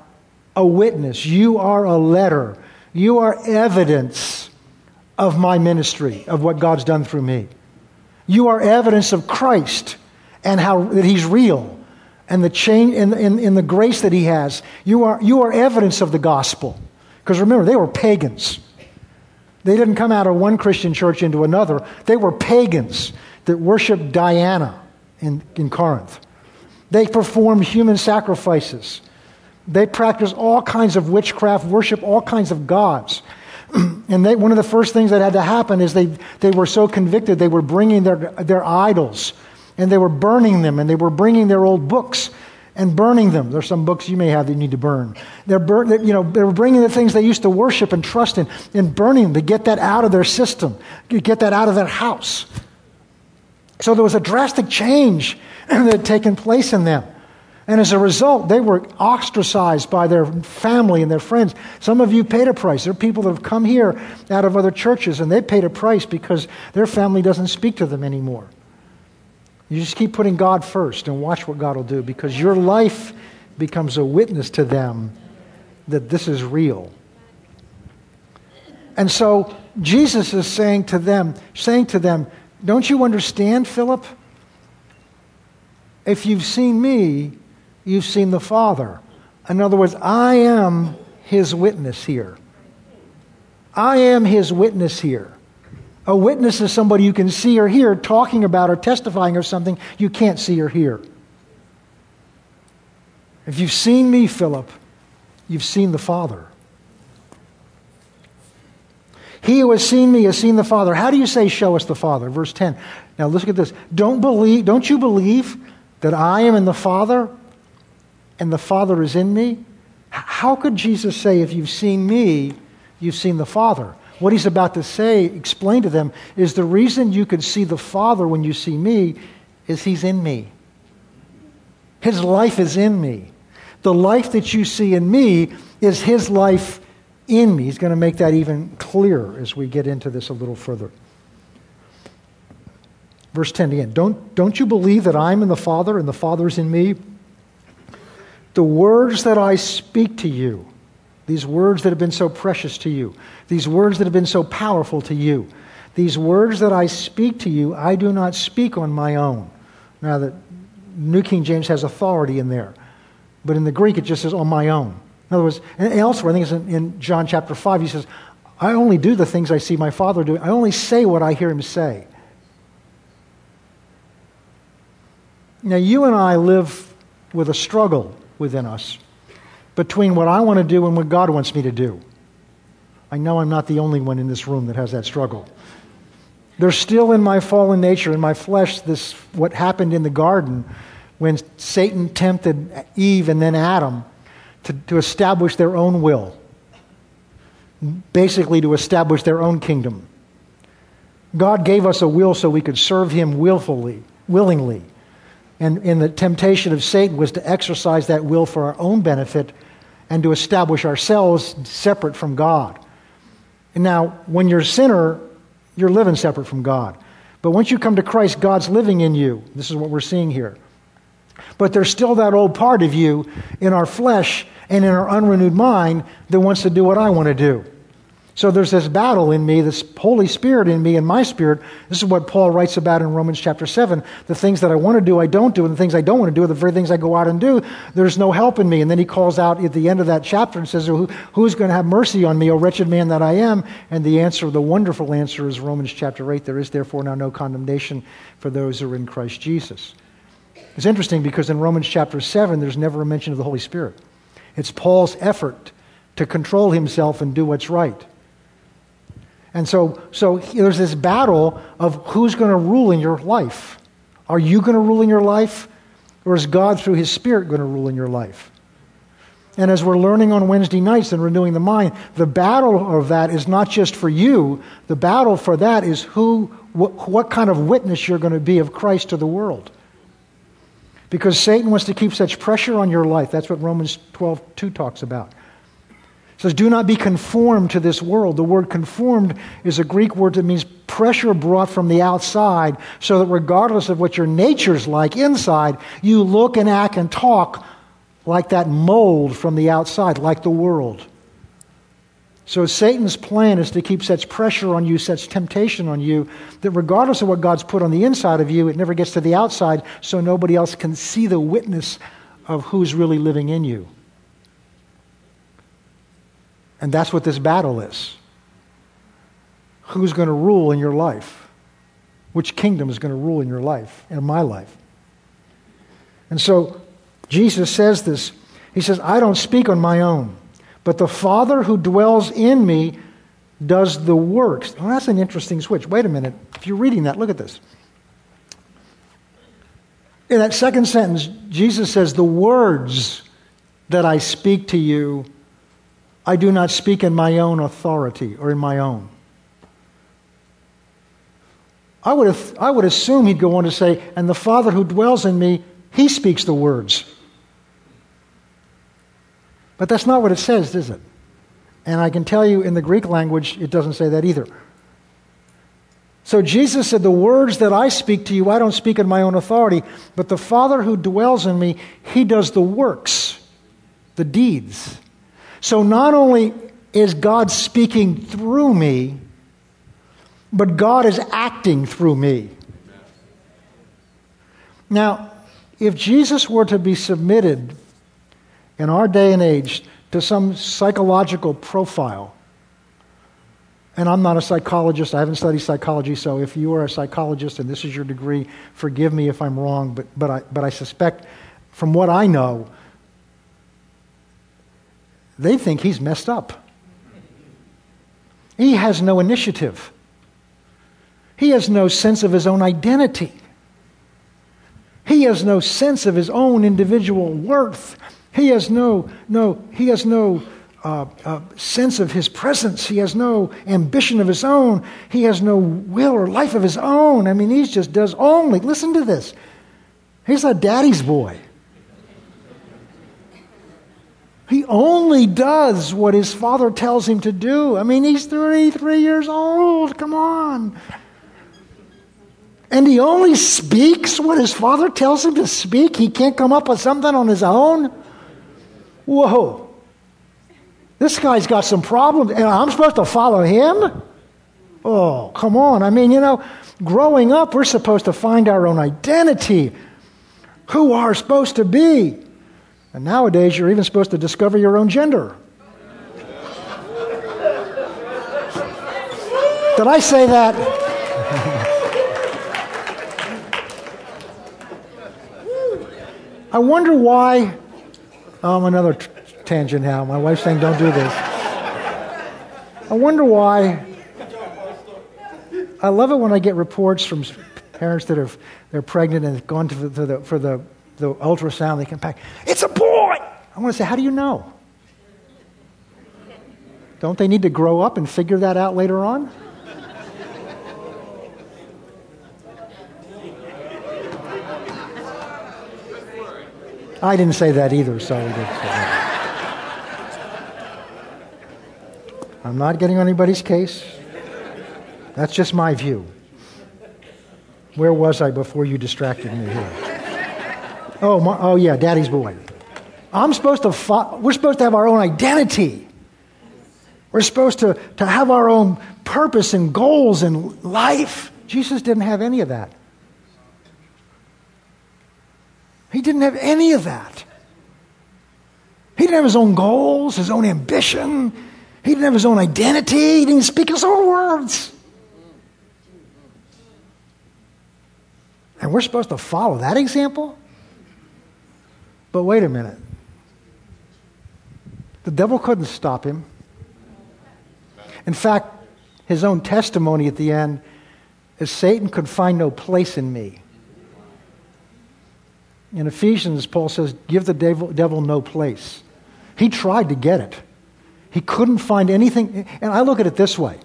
a witness, you are a letter, you are evidence of my ministry, of what God's done through me. You are evidence of Christ and how that He's real and the change in, in, in the grace that He has. You are, you are evidence of the gospel. Because remember, they were pagans. They didn't come out of one Christian church into another. They were pagans that worshiped Diana in, in Corinth. They performed human sacrifices. They practiced all kinds of witchcraft, worship all kinds of gods. [CLEARS THROAT] and they, one of the first things that had to happen is they, they were so convicted, they were bringing their, their idols and they were burning them and they were bringing their old books and burning them. There's some books you may have that you need to burn. They're burn, you know, they were bringing the things they used to worship and trust in and burning them to get that out of their system, to get that out of their house. So there was a drastic change [CLEARS THROAT] that had taken place in them. And as a result, they were ostracized by their family and their friends. Some of you paid a price. There are people that have come here out of other churches and they paid a price because their family doesn't speak to them anymore. You just keep putting God first and watch what God will do because your life becomes a witness to them that this is real. And so Jesus is saying to them, saying to them, don't you understand, Philip? If you've seen me, you've seen the Father. In other words, I am his witness here. I am his witness here. A witness is somebody you can see or hear talking about or testifying of something you can't see or hear. If you've seen me, Philip, you've seen the Father. He who has seen me has seen the Father. How do you say, show us the Father? Verse 10. Now look at this. Don't believe, don't you believe that I am in the Father and the Father is in me? How could Jesus say, if you've seen me, you've seen the Father? What he's about to say, explain to them, is the reason you can see the Father when you see me is he's in me. His life is in me. The life that you see in me is his life in me. He's going to make that even clearer as we get into this a little further. Verse 10 again. Don't, don't you believe that I'm in the Father and the Father is in me? The words that I speak to you, these words that have been so precious to you, these words that have been so powerful to you, these words that I speak to you, I do not speak on my own. Now, the New King James has authority in there, but in the Greek it just says on my own. In other words, and elsewhere, I think it's in, in John chapter 5, he says, I only do the things I see my Father doing. I only say what I hear him say. Now, you and I live with a struggle within us between what I want to do and what God wants me to do. I know I'm not the only one in this room that has that struggle. There's still in my fallen nature, in my flesh, this what happened in the garden when Satan tempted Eve and then Adam to, to establish their own will, basically to establish their own kingdom. God gave us a will so we could serve him willfully, willingly. And, and the temptation of Satan was to exercise that will for our own benefit and to establish ourselves separate from God. And now, when you're a sinner, you're living separate from God. But once you come to Christ, God's living in you. This is what we're seeing here. But there's still that old part of you in our flesh and in our unrenewed mind that wants to do what I want to do. So there's this battle in me, this Holy Spirit in me and my spirit. This is what Paul writes about in Romans chapter 7. The things that I want to do, I don't do, and the things I don't want to do are the very things I go out and do. There's no help in me. And then he calls out at the end of that chapter and says, Who, Who's going to have mercy on me, O wretched man that I am? And the answer, the wonderful answer, is Romans chapter 8. There is therefore now no condemnation for those who are in Christ Jesus. It's interesting because in Romans chapter 7, there's never a mention of the Holy Spirit. It's Paul's effort to control himself and do what's right. And so, so there's this battle of who's going to rule in your life. Are you going to rule in your life? Or is God, through His Spirit, going to rule in your life? And as we're learning on Wednesday nights and renewing the mind, the battle of that is not just for you. The battle for that is who, what, what kind of witness you're going to be of Christ to the world. Because Satan wants to keep such pressure on your life. That's what Romans 12, 2 talks about. It says, Do not be conformed to this world. The word conformed is a Greek word that means pressure brought from the outside, so that regardless of what your nature's like inside, you look and act and talk like that mold from the outside, like the world. So Satan's plan is to keep such pressure on you, such temptation on you, that regardless of what God's put on the inside of you, it never gets to the outside, so nobody else can see the witness of who's really living in you. And that's what this battle is. Who's going to rule in your life? Which kingdom is going to rule in your life, in my life? And so Jesus says this. He says, I don't speak on my own, but the Father who dwells in me does the works. Well, that's an interesting switch. Wait a minute. If you're reading that, look at this. In that second sentence, Jesus says, The words that I speak to you I do not speak in my own authority or in my own. I would, have, I would assume he'd go on to say, and the Father who dwells in me, he speaks the words. But that's not what it says, is it? And I can tell you in the Greek language, it doesn't say that either. So Jesus said, The words that I speak to you, I don't speak in my own authority, but the Father who dwells in me, he does the works, the deeds. So not only is God speaking through me, but God is acting through me. Now, if Jesus were to be submitted in our day and age to some psychological profile, and I'm not a psychologist, I haven't studied psychology, so if you are a psychologist and this is your degree, forgive me if I'm wrong, but, but, I, but I suspect from what I know, they think he's messed up. He has no initiative. He has no sense of his own identity. He has no sense of his own individual worth. He has no, no, he has no uh, uh, sense of his presence. He has no ambition of his own. He has no will or life of his own. I mean, he just does only, listen to this. He's a daddy's boy. He only does what his father tells him to do. I mean, he's 33 years old. Come on. And he only speaks what his father tells him to speak. He can't come up with something on his own. Whoa. This guy's got some problems, and I'm supposed to follow him? Oh, come on. I mean, you know, growing up, we're supposed to find our own identity, who are supposed to be. And nowadays, you're even supposed to discover your own gender. Did I say that? I wonder why. Oh, another t- tangent now. My wife's saying, don't do this. I wonder why. I love it when I get reports from parents that are they're pregnant and gone to the, to the, for the, the ultrasound. They come back, it's a. I want to say, how do you know? Don't they need to grow up and figure that out later on? I didn't say that either, so I'm not getting on anybody's case. That's just my view. Where was I before you distracted me here? Oh, my, oh yeah, Daddy's boy. I'm supposed to. Fo- we're supposed to have our own identity. We're supposed to, to have our own purpose and goals in life. Jesus didn't have any of that. He didn't have any of that. He didn't have his own goals, his own ambition. He didn't have his own identity. He didn't speak his own words. And we're supposed to follow that example? But wait a minute. The devil couldn't stop him. In fact, his own testimony at the end is Satan could find no place in me. In Ephesians, Paul says, give the devil, devil no place. He tried to get it. He couldn't find anything. And I look at it this way.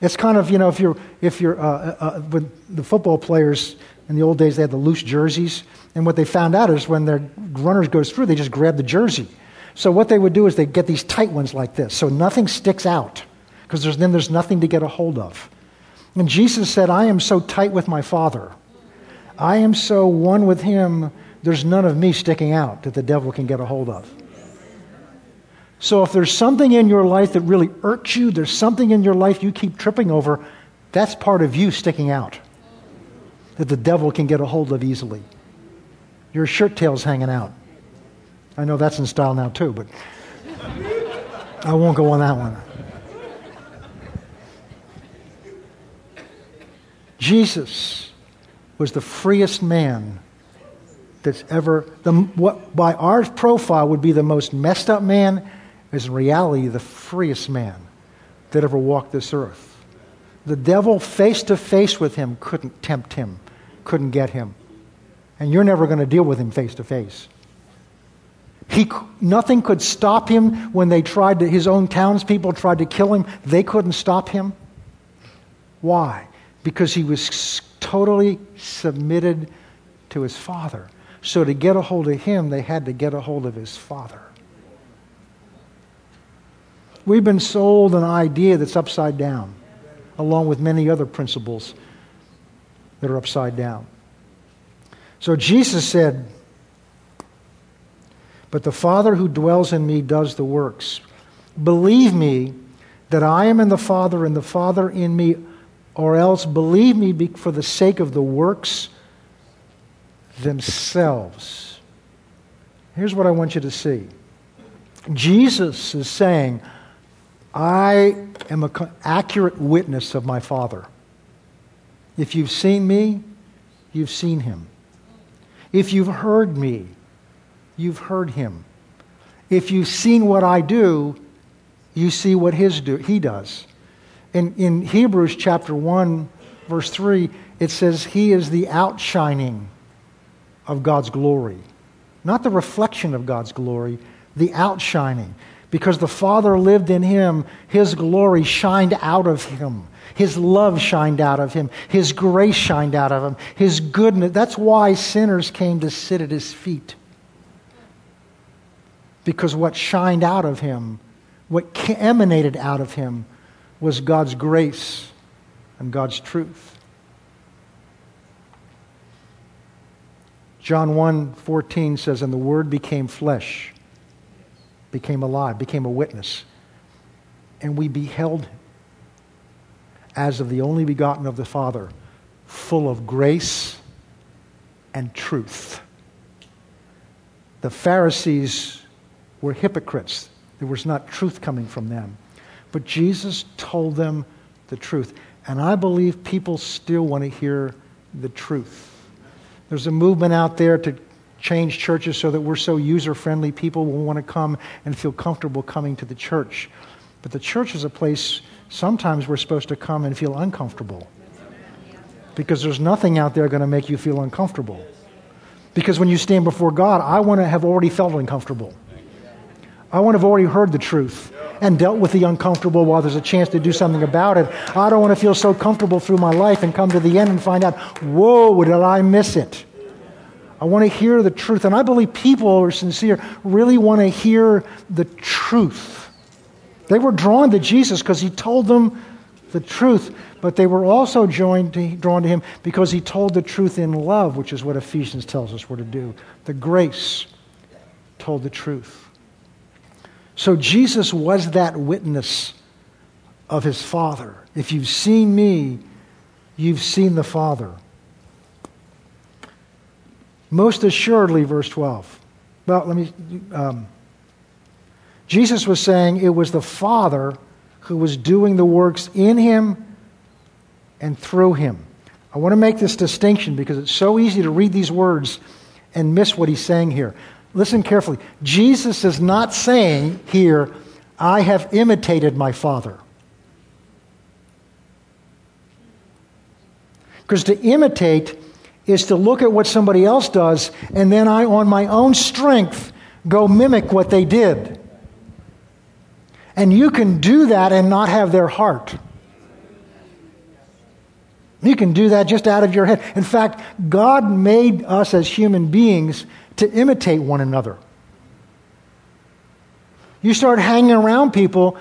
It's kind of, you know, if you're, if you're, uh, uh, uh the football players in the old days, they had the loose jerseys. And what they found out is when their runners goes through, they just grab the jersey. So what they would do is they'd get these tight ones like this, so nothing sticks out, because there's, then there's nothing to get a hold of. And Jesus said, I am so tight with my Father. I am so one with Him there's none of me sticking out that the devil can get a hold of. So if there's something in your life that really irks you, there's something in your life you keep tripping over, that's part of you sticking out that the devil can get a hold of easily. Your shirt tail's hanging out. I know that's in style now too, but I won't go on that one. Jesus was the freest man that's ever, the, what by our profile would be the most messed up man, is in reality the freest man that ever walked this earth. The devil, face to face with him, couldn't tempt him, couldn't get him. And you're never going to deal with him face to face. He, nothing could stop him when they tried to, his own townspeople tried to kill him. They couldn't stop him. Why? Because he was totally submitted to his father. So to get a hold of him, they had to get a hold of his father. We've been sold an idea that's upside down, along with many other principles that are upside down. So Jesus said, But the Father who dwells in me does the works. Believe me that I am in the Father and the Father in me, or else believe me for the sake of the works themselves. Here's what I want you to see Jesus is saying, I am an accurate witness of my Father. If you've seen me, you've seen him. If you've heard me, you've heard him. If you've seen what I do, you see what his do, he does. In, in Hebrews chapter 1, verse 3, it says, He is the outshining of God's glory. Not the reflection of God's glory, the outshining. Because the Father lived in him, his glory shined out of him. His love shined out of him. His grace shined out of him. His goodness. That's why sinners came to sit at his feet. Because what shined out of him, what emanated out of him, was God's grace and God's truth. John 1 14 says, And the Word became flesh, became alive, became a witness. And we beheld him as of the only begotten of the Father, full of grace and truth. The Pharisees were hypocrites. There was not truth coming from them. But Jesus told them the truth. And I believe people still want to hear the truth. There's a movement out there to change churches so that we're so user friendly, people will want to come and feel comfortable coming to the church. But the church is a place sometimes we're supposed to come and feel uncomfortable. Because there's nothing out there going to make you feel uncomfortable. Because when you stand before God, I want to have already felt uncomfortable. I want to have already heard the truth and dealt with the uncomfortable while there's a chance to do something about it. I don't want to feel so comfortable through my life and come to the end and find out, whoa, did I miss it? I want to hear the truth. And I believe people who are sincere really want to hear the truth. They were drawn to Jesus because he told them the truth, but they were also drawn to him because he told the truth in love, which is what Ephesians tells us we're to do. The grace told the truth. So Jesus was that witness of his Father. If you've seen me, you've seen the Father. Most assuredly, verse 12. Well, let me. Um, Jesus was saying it was the Father who was doing the works in him and through him. I want to make this distinction because it's so easy to read these words and miss what he's saying here. Listen carefully. Jesus is not saying here, I have imitated my Father. Because to imitate is to look at what somebody else does and then I, on my own strength, go mimic what they did. And you can do that and not have their heart. You can do that just out of your head. In fact, God made us as human beings to imitate one another. You start hanging around people,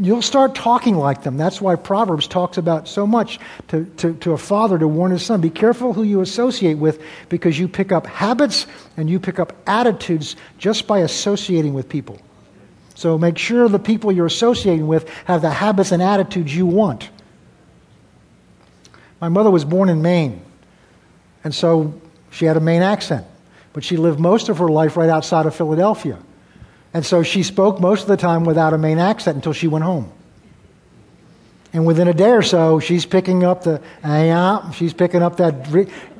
you'll start talking like them. That's why Proverbs talks about so much to, to, to, a father to warn his son. Be careful who you associate with because you pick up habits and you pick up attitudes just by associating with people. So make sure the people you're associating with have the habits and attitudes you want. My mother was born in Maine, and so she had a Maine accent but she lived most of her life right outside of Philadelphia. And so she spoke most of the time without a Maine accent until she went home. And within a day or so, she's picking up the, ah, yeah, she's picking up that,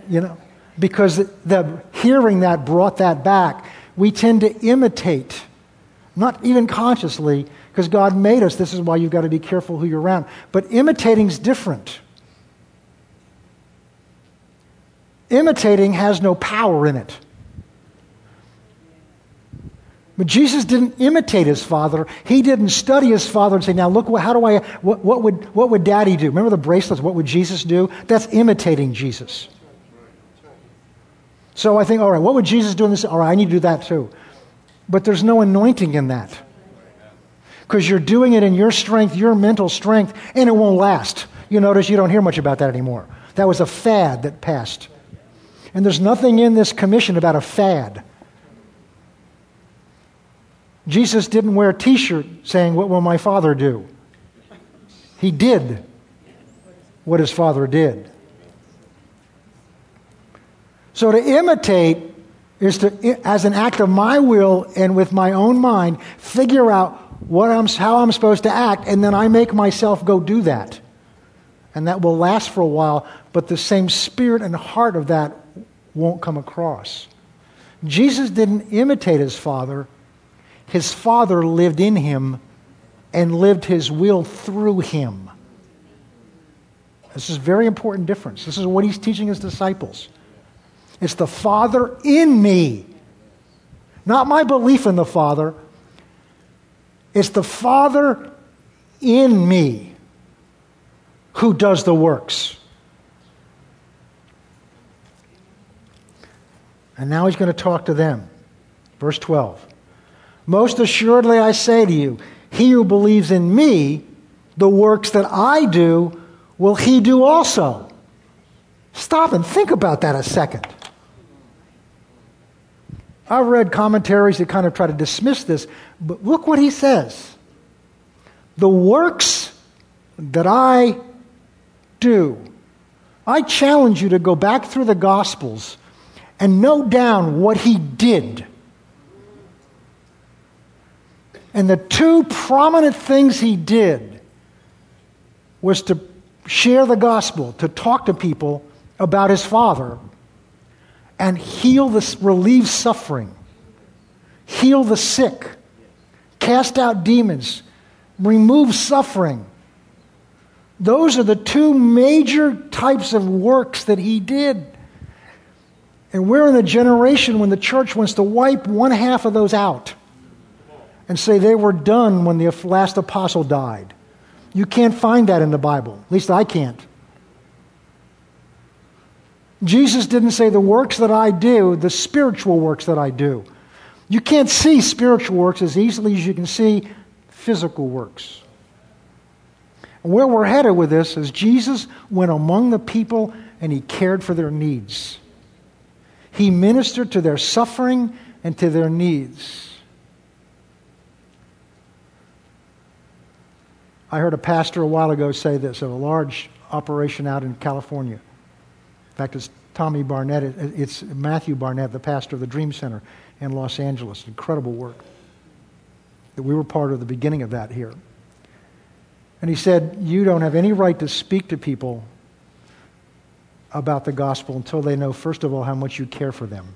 you know, because the hearing that brought that back. We tend to imitate, not even consciously, because God made us. This is why you've got to be careful who you're around. But imitating's different. Imitating has no power in it. But Jesus didn't imitate his father. He didn't study his father and say, now look, how do I, what, what, would, what would daddy do? Remember the bracelets? What would Jesus do? That's imitating Jesus. So I think, all right, what would Jesus do in this? All right, I need to do that too. But there's no anointing in that. Because you're doing it in your strength, your mental strength, and it won't last. You notice you don't hear much about that anymore. That was a fad that passed. And there's nothing in this commission about a fad. Jesus didn't wear a t shirt saying, What will my father do? He did what his father did. So to imitate is to, as an act of my will and with my own mind, figure out what I'm, how I'm supposed to act, and then I make myself go do that. And that will last for a while, but the same spirit and heart of that won't come across. Jesus didn't imitate his father, his Father lived in him and lived his will through him. This is a very important difference. This is what he's teaching his disciples. It's the Father in me, not my belief in the Father. It's the Father in me who does the works. And now he's going to talk to them. Verse 12. Most assuredly, I say to you, he who believes in me, the works that I do, will he do also. Stop and think about that a second. I've read commentaries that kind of try to dismiss this, but look what he says. The works that I do. I challenge you to go back through the Gospels and note down what he did. And the two prominent things he did was to share the gospel, to talk to people about his Father, and heal the relieve suffering, heal the sick, cast out demons, remove suffering. Those are the two major types of works that he did. And we're in a generation when the church wants to wipe one half of those out and say they were done when the last apostle died. You can't find that in the Bible. At least I can't. Jesus didn't say the works that I do, the spiritual works that I do. You can't see spiritual works as easily as you can see physical works. And where we're headed with this is Jesus went among the people and he cared for their needs. He ministered to their suffering and to their needs. I heard a pastor a while ago say this of a large operation out in California. In fact, it's Tommy Barnett, it's Matthew Barnett, the pastor of the Dream Center in Los Angeles. Incredible work. That we were part of the beginning of that here. And he said, You don't have any right to speak to people about the gospel until they know, first of all, how much you care for them.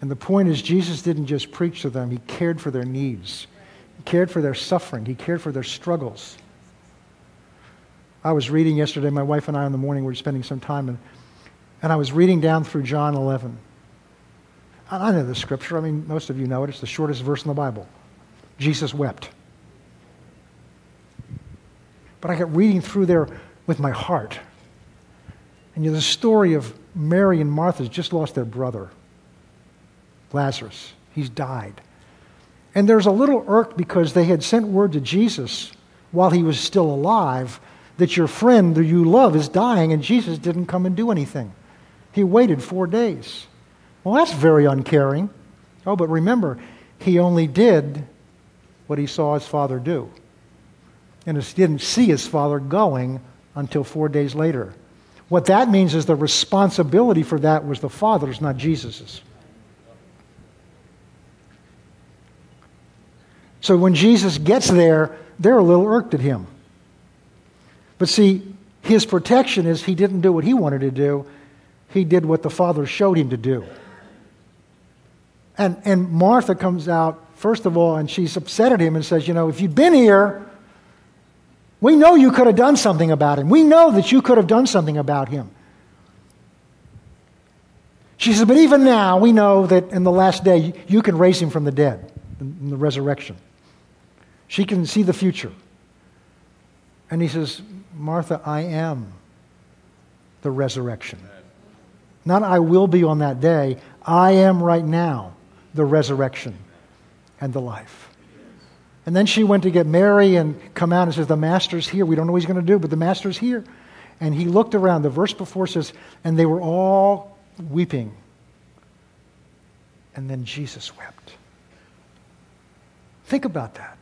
And the point is, Jesus didn't just preach to them, he cared for their needs, cared for their suffering, he cared for their struggles. I was reading yesterday, my wife and I in the morning were spending some time, and, and I was reading down through John 11. I know the scripture. I mean, most of you know it. It's the shortest verse in the Bible. Jesus wept. But I kept reading through there with my heart. And you know, the story of Mary and Martha just lost their brother, Lazarus. He's died. And there's a little irk because they had sent word to Jesus while he was still alive that your friend that you love is dying, and Jesus didn't come and do anything. He waited four days. Well, that's very uncaring. Oh, but remember, he only did what he saw his father do. And he didn't see his father going until four days later. What that means is the responsibility for that was the Father's, not Jesus's. So when Jesus gets there, they're a little irked at him. But see, his protection is he didn't do what he wanted to do, he did what the Father showed him to do. And, and Martha comes out, first of all, and she's upset at him and says, You know, if you'd been here, we know you could have done something about him. We know that you could have done something about him. She says, But even now, we know that in the last day, you can raise him from the dead in the resurrection. She can see the future. And he says, Martha, I am the resurrection. Not I will be on that day, I am right now the resurrection and the life. And then she went to get Mary and come out and says, The master's here. We don't know what he's going to do, but the master's here. And he looked around. The verse before says, And they were all weeping. And then Jesus wept. Think about that.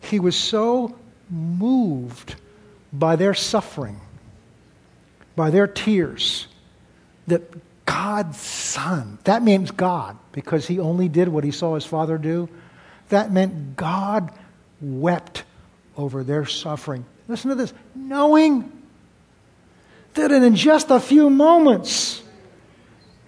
He was so moved by their suffering, by their tears, that God's Son, that means God, because he only did what he saw his Father do that meant God wept over their suffering. Listen to this knowing that in just a few moments,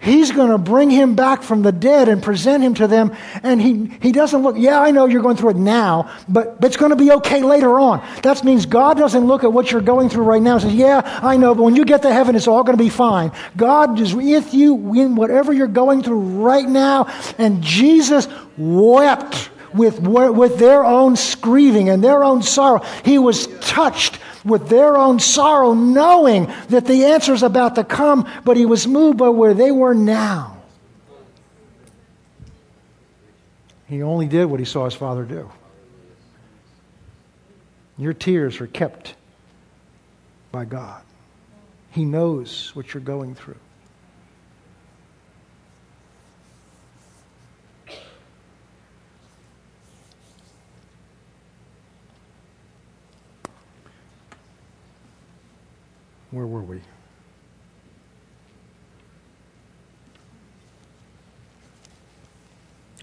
He's going to bring him back from the dead and present him to them. And he, he doesn't look, yeah, I know you're going through it now, but, but it's going to be okay later on. That means God doesn't look at what you're going through right now and says, yeah, I know, but when you get to heaven, it's all going to be fine. God is with you in whatever you're going through right now. And Jesus wept with, with their own grieving and their own sorrow. He was touched with their own sorrow, knowing that the answer is about to come, but he was moved by where they were now. He only did what he saw his father do. Your tears are kept by God. He knows what you're going through. Where were we?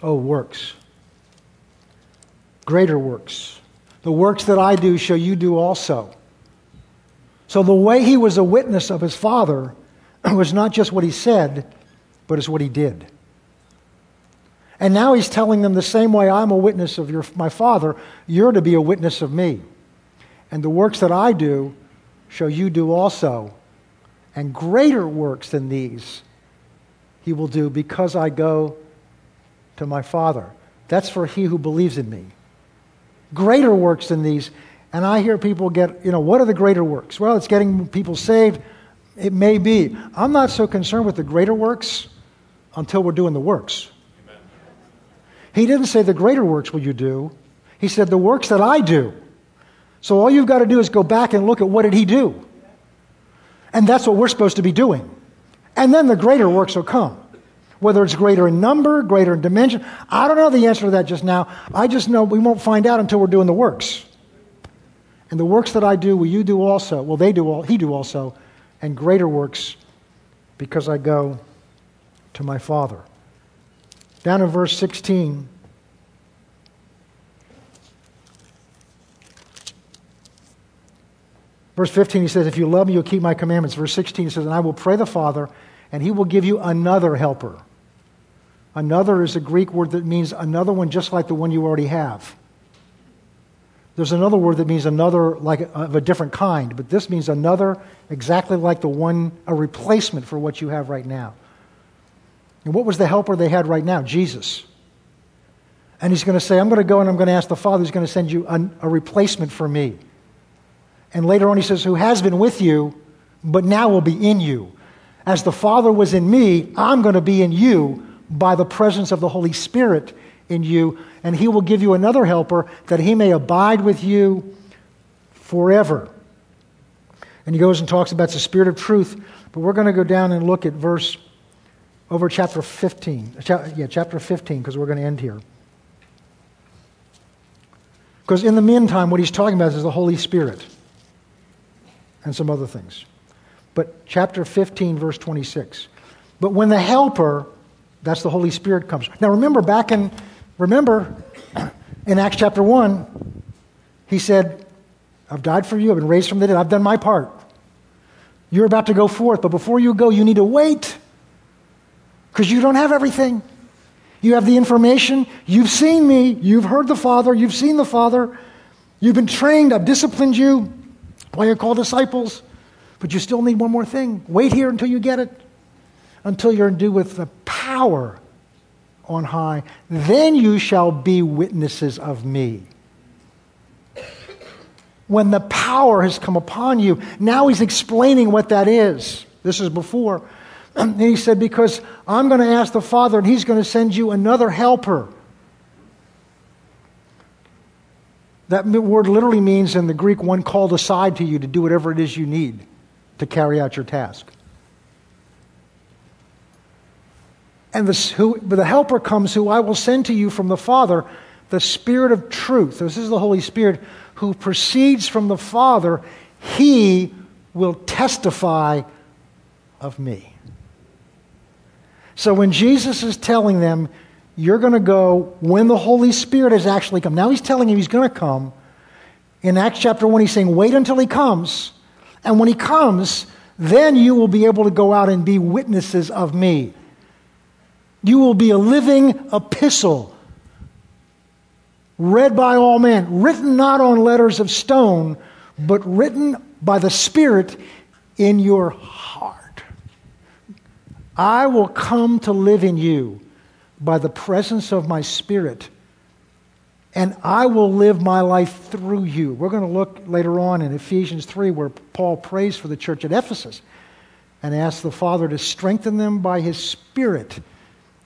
Oh, works. Greater works. The works that I do shall you do also. So the way he was a witness of his Father [CLEARS THROAT] was not just what he said, but it's what he did. And now he's telling them the same way I'm a witness of your, my Father, you're to be a witness of me. And the works that I do shall you do also. And greater works than these he will do because I go to my Father. That's for he who believes in me. Greater works than these. And I hear people get, you know, what are the greater works? Well, it's getting people saved. It may be. I'm not so concerned with the greater works until we're doing the works. He didn't say the greater works will you do. He said the works that I do. So all you've got to do is go back and look at what did he do. And that's what we're supposed to be doing. And then the greater works will come. Whether it's greater in number, greater in dimension. I don't know the answer to that just now. I just know we won't find out until we're doing the works. And the works that I do, will you do also? Well, they do all, he do also, and greater works because I go to my Father. Down in verse 16. Verse 15, he says, If you love me, you'll keep my commandments. Verse 16, he says, And I will pray the Father, and he will give you another helper. Another is a Greek word that means another one just like the one you already have. There's another word that means another like of a different kind, but this means another exactly like the one, a replacement for what you have right now. And what was the helper they had right now? Jesus. And he's going to say, I'm going to go and I'm going to ask the Father, he's going to send you a, a replacement for me. And later on, he says, Who has been with you, but now will be in you. As the Father was in me, I'm going to be in you by the presence of the Holy Spirit in you. And he will give you another helper that he may abide with you forever. And he goes and talks about the Spirit of truth. But we're going to go down and look at verse over chapter 15. Yeah, chapter 15, because we're going to end here. Because in the meantime, what he's talking about is the Holy Spirit and some other things. But chapter 15, verse 26. But when the Helper, that's the Holy Spirit, comes. Now remember, back in, remember, [CLEARS THROAT] in Acts chapter 1, he said, I've died for you, I've been raised from the dead, I've done my part. You're about to go forth, but before you go, you need to wait because you don't have everything. You have the information. You've seen me. You've heard the Father. You've seen the Father. You've been trained. I've disciplined you. Why you're called disciples. But you still need one more thing. Wait here until you get it. Until you're endued with the power on high. Then you shall be witnesses of me. When the power has come upon you, now he's explaining what that is. This is before. [CLEARS THROAT] And he said, Because I'm going to ask the Father, and he's going to send you another helper. That word literally means in the Greek, one called aside to you to do whatever it is you need to carry out your task. And the, who, the helper comes who I will send to you from the Father, the Spirit of truth. This is the Holy Spirit who proceeds from the Father. He will testify of me. So when Jesus is telling them, you're going to go when the Holy Spirit has actually come. Now he's telling him he's going to come. In Acts chapter 1, he's saying, wait until he comes. And when he comes, then you will be able to go out and be witnesses of me. You will be a living epistle, read by all men, written not on letters of stone, but written by the Spirit in your heart. I will come to live in you by the presence of my Spirit, and I will live my life through you. We're going to look later on in Ephesians 3 where Paul prays for the church at Ephesus and asks the Father to strengthen them by his Spirit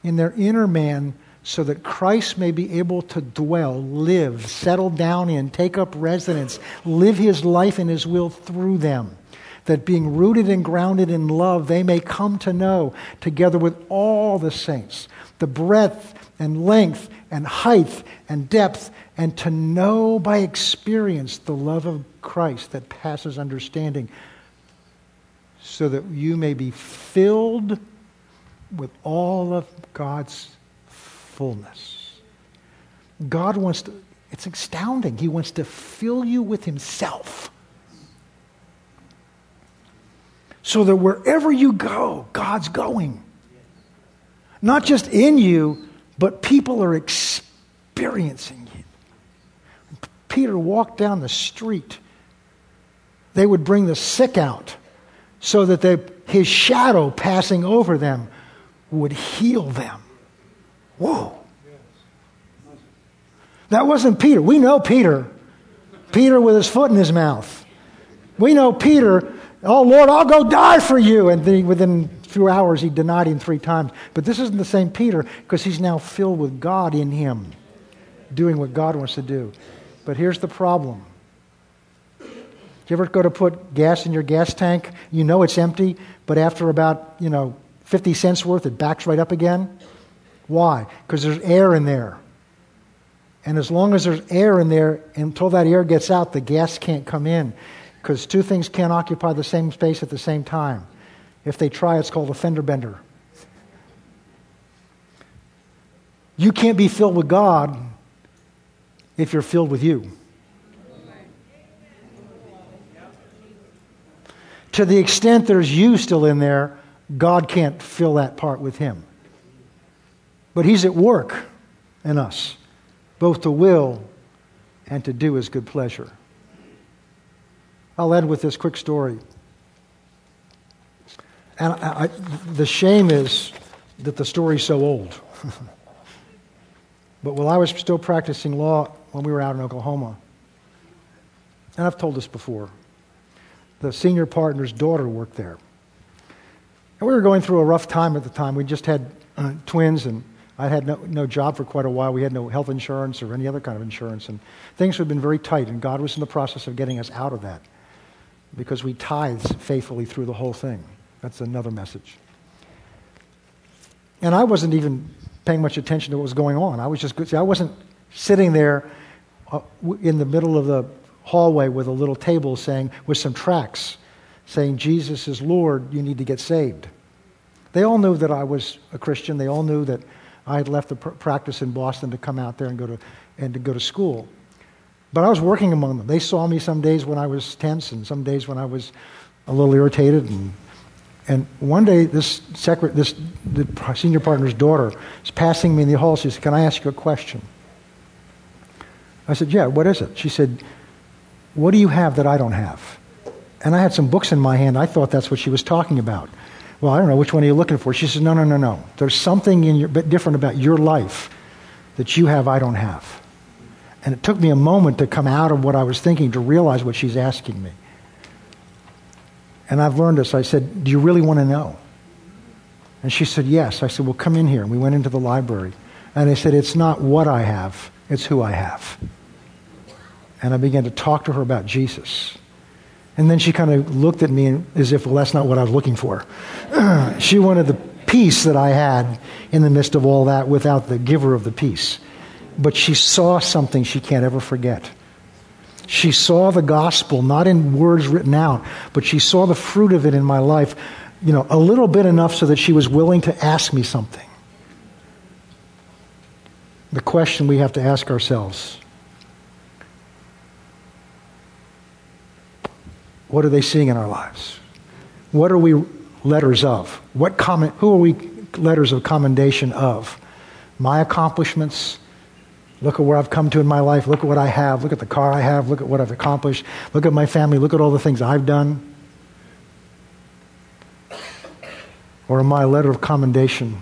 in their inner man so that Christ may be able to dwell, live, settle down in, take up residence, live his life and his will through them that being rooted and grounded in love, they may come to know, together with all the saints, the breadth and length and height and depth, and to know by experience the love of Christ that passes understanding. so that you may be filled with all of God's fullness. God wants to, it's astounding. He wants to fill you with Himself. So that wherever you go, God's going. Not just in you, but people are experiencing you. Peter walked down the street. They would bring the sick out so that they, his shadow passing over them would heal them. Whoa. That wasn't Peter. We know Peter. Peter with his foot in his mouth. We know Peter, oh Lord, I'll go die for you. And then within a few hours, he denied him three times. But this isn't the same Peter because he's now filled with God in him, doing what God wants to do. But here's the problem. Do you ever go to put gas in your gas tank? You know it's empty, but after about, you know, 50 cents worth, it backs right up again. Why? Because there's air in there. And as long as there's air in there, until that air gets out, the gas can't come in. Because two things can't occupy the same space at the same time. If they try, it's called a fender bender. You can't be filled with God if you're filled with you. To the extent there's you still in there, God can't fill that part with Him. But He's at work in us, both to will and to do His good pleasure. I'll end with this quick story. And I, I, the shame is that the story's so old. [LAUGHS] but while I was still practicing law when we were out in Oklahoma, and I've told this before, the senior partner's daughter worked there. And we were going through a rough time at the time. We just had uh, twins, and I had no, no job for quite a while. We had no health insurance or any other kind of insurance, and things had been very tight, and God was in the process of getting us out of that because we tithed faithfully through the whole thing. That's another message. And I wasn't even paying much attention to what was going on. I was just see, I wasn't sitting there uh, in the middle of the hallway with a little table saying with some tracts saying, Jesus is Lord, you need to get saved. They all knew that I was a Christian. They all knew that I had left the pr- practice in Boston to come out there and go to, and to go to school. But I was working among them. They saw me some days when I was tense and some days when I was a little irritated. And, and one day, this, secret, this the senior partner's daughter is passing me in the hall. She said, Can I ask you a question? I said, Yeah, what is it? She said, What do you have that I don't have? And I had some books in my hand. I thought that's what she was talking about. Well, I don't know, which one are you looking for? She says, No, no, no, no. There's something in your, bit different about your life that you have, I don't have. And it took me a moment to come out of what I was thinking to realize what she's asking me. And I've learned this. I said, Do you really want to know? And she said, Yes. I said, Well, come in here. And we went into the library. And I said, It's not what I have, it's who I have. And I began to talk to her about Jesus. And then she kind of looked at me as if, well, that's not what I was looking for. [CLEARS THROAT] she wanted the peace that I had in the midst of all that without the giver of the peace. But she saw something she can't ever forget. She saw the gospel, not in words written out, but she saw the fruit of it in my life, you know, a little bit enough so that she was willing to ask me something. The question we have to ask ourselves What are they seeing in our lives? What are we letters of? What comment, who are we letters of commendation of? My accomplishments. Look at where I've come to in my life. Look at what I have. Look at the car I have. Look at what I've accomplished. Look at my family. Look at all the things I've done. Or am I a letter of commendation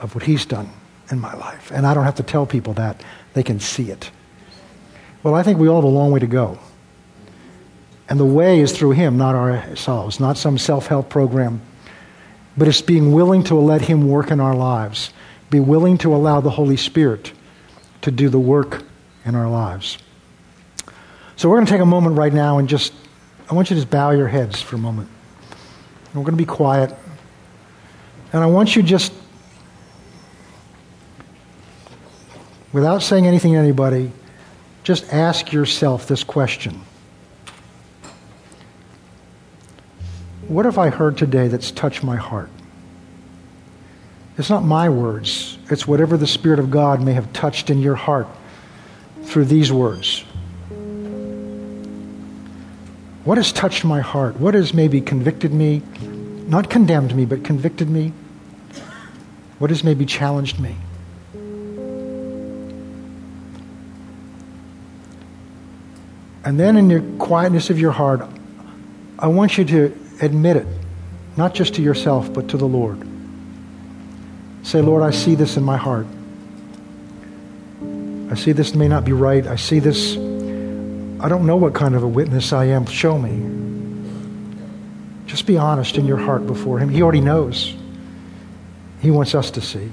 of what He's done in my life? And I don't have to tell people that. They can see it. Well, I think we all have a long way to go. And the way is through Him, not ourselves, not some self help program. But it's being willing to let Him work in our lives, be willing to allow the Holy Spirit to do the work in our lives. So we're going to take a moment right now and just, I want you to just bow your heads for a moment. We're going to be quiet. And I want you just, without saying anything to anybody, just ask yourself this question. what have I heard today that's touched my heart? It's not my words, it's whatever the Spirit of God may have touched in your heart through these words. What has touched my heart? What has maybe convicted me? Not condemned me, but convicted me? What has maybe challenged me? And then in the quietness of your heart, I want you to admit it, not just to yourself, but to the Lord. Say, Lord, I see this in my heart. I see this may not be right. I see this. I don't know what kind of a witness I am. Show me. Just be honest in your heart before Him. He already knows. He wants us to see.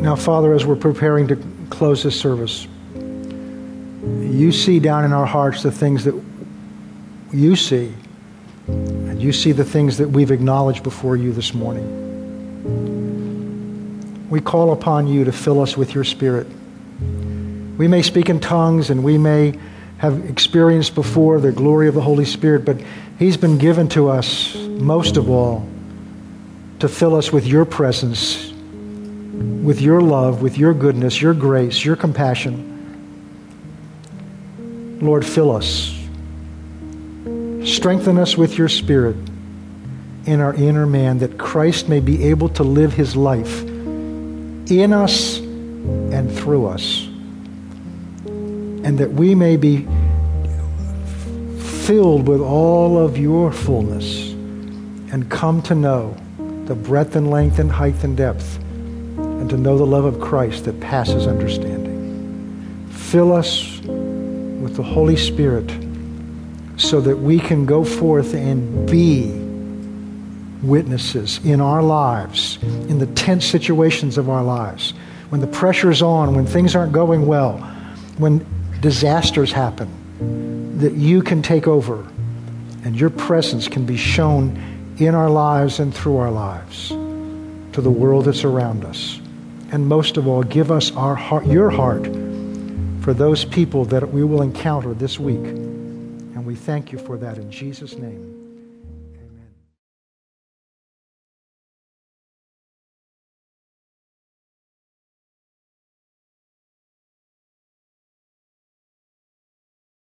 Now, Father, as we're preparing to close this service, you see down in our hearts the things that you see, and you see the things that we've acknowledged before you this morning. We call upon you to fill us with your Spirit. We may speak in tongues and we may have experienced before the glory of the Holy Spirit, but He's been given to us, most of all, to fill us with your presence, with your love, with your goodness, your grace, your compassion. Lord, fill us. Strengthen us with your Spirit in our inner man that Christ may be able to live his life in us and through us. And that we may be filled with all of your fullness and come to know the breadth and length and height and depth and to know the love of Christ that passes understanding. Fill us with the Holy Spirit so that we can go forth and be witnesses in our lives, in the tense situations of our lives, when the pressure's on, when things aren't going well, when disasters happen, that you can take over and your presence can be shown in our lives and through our lives to the world that's around us. And most of all, give us our heart, your heart for those people that we will encounter this week. Thank you for that in Jesus' name.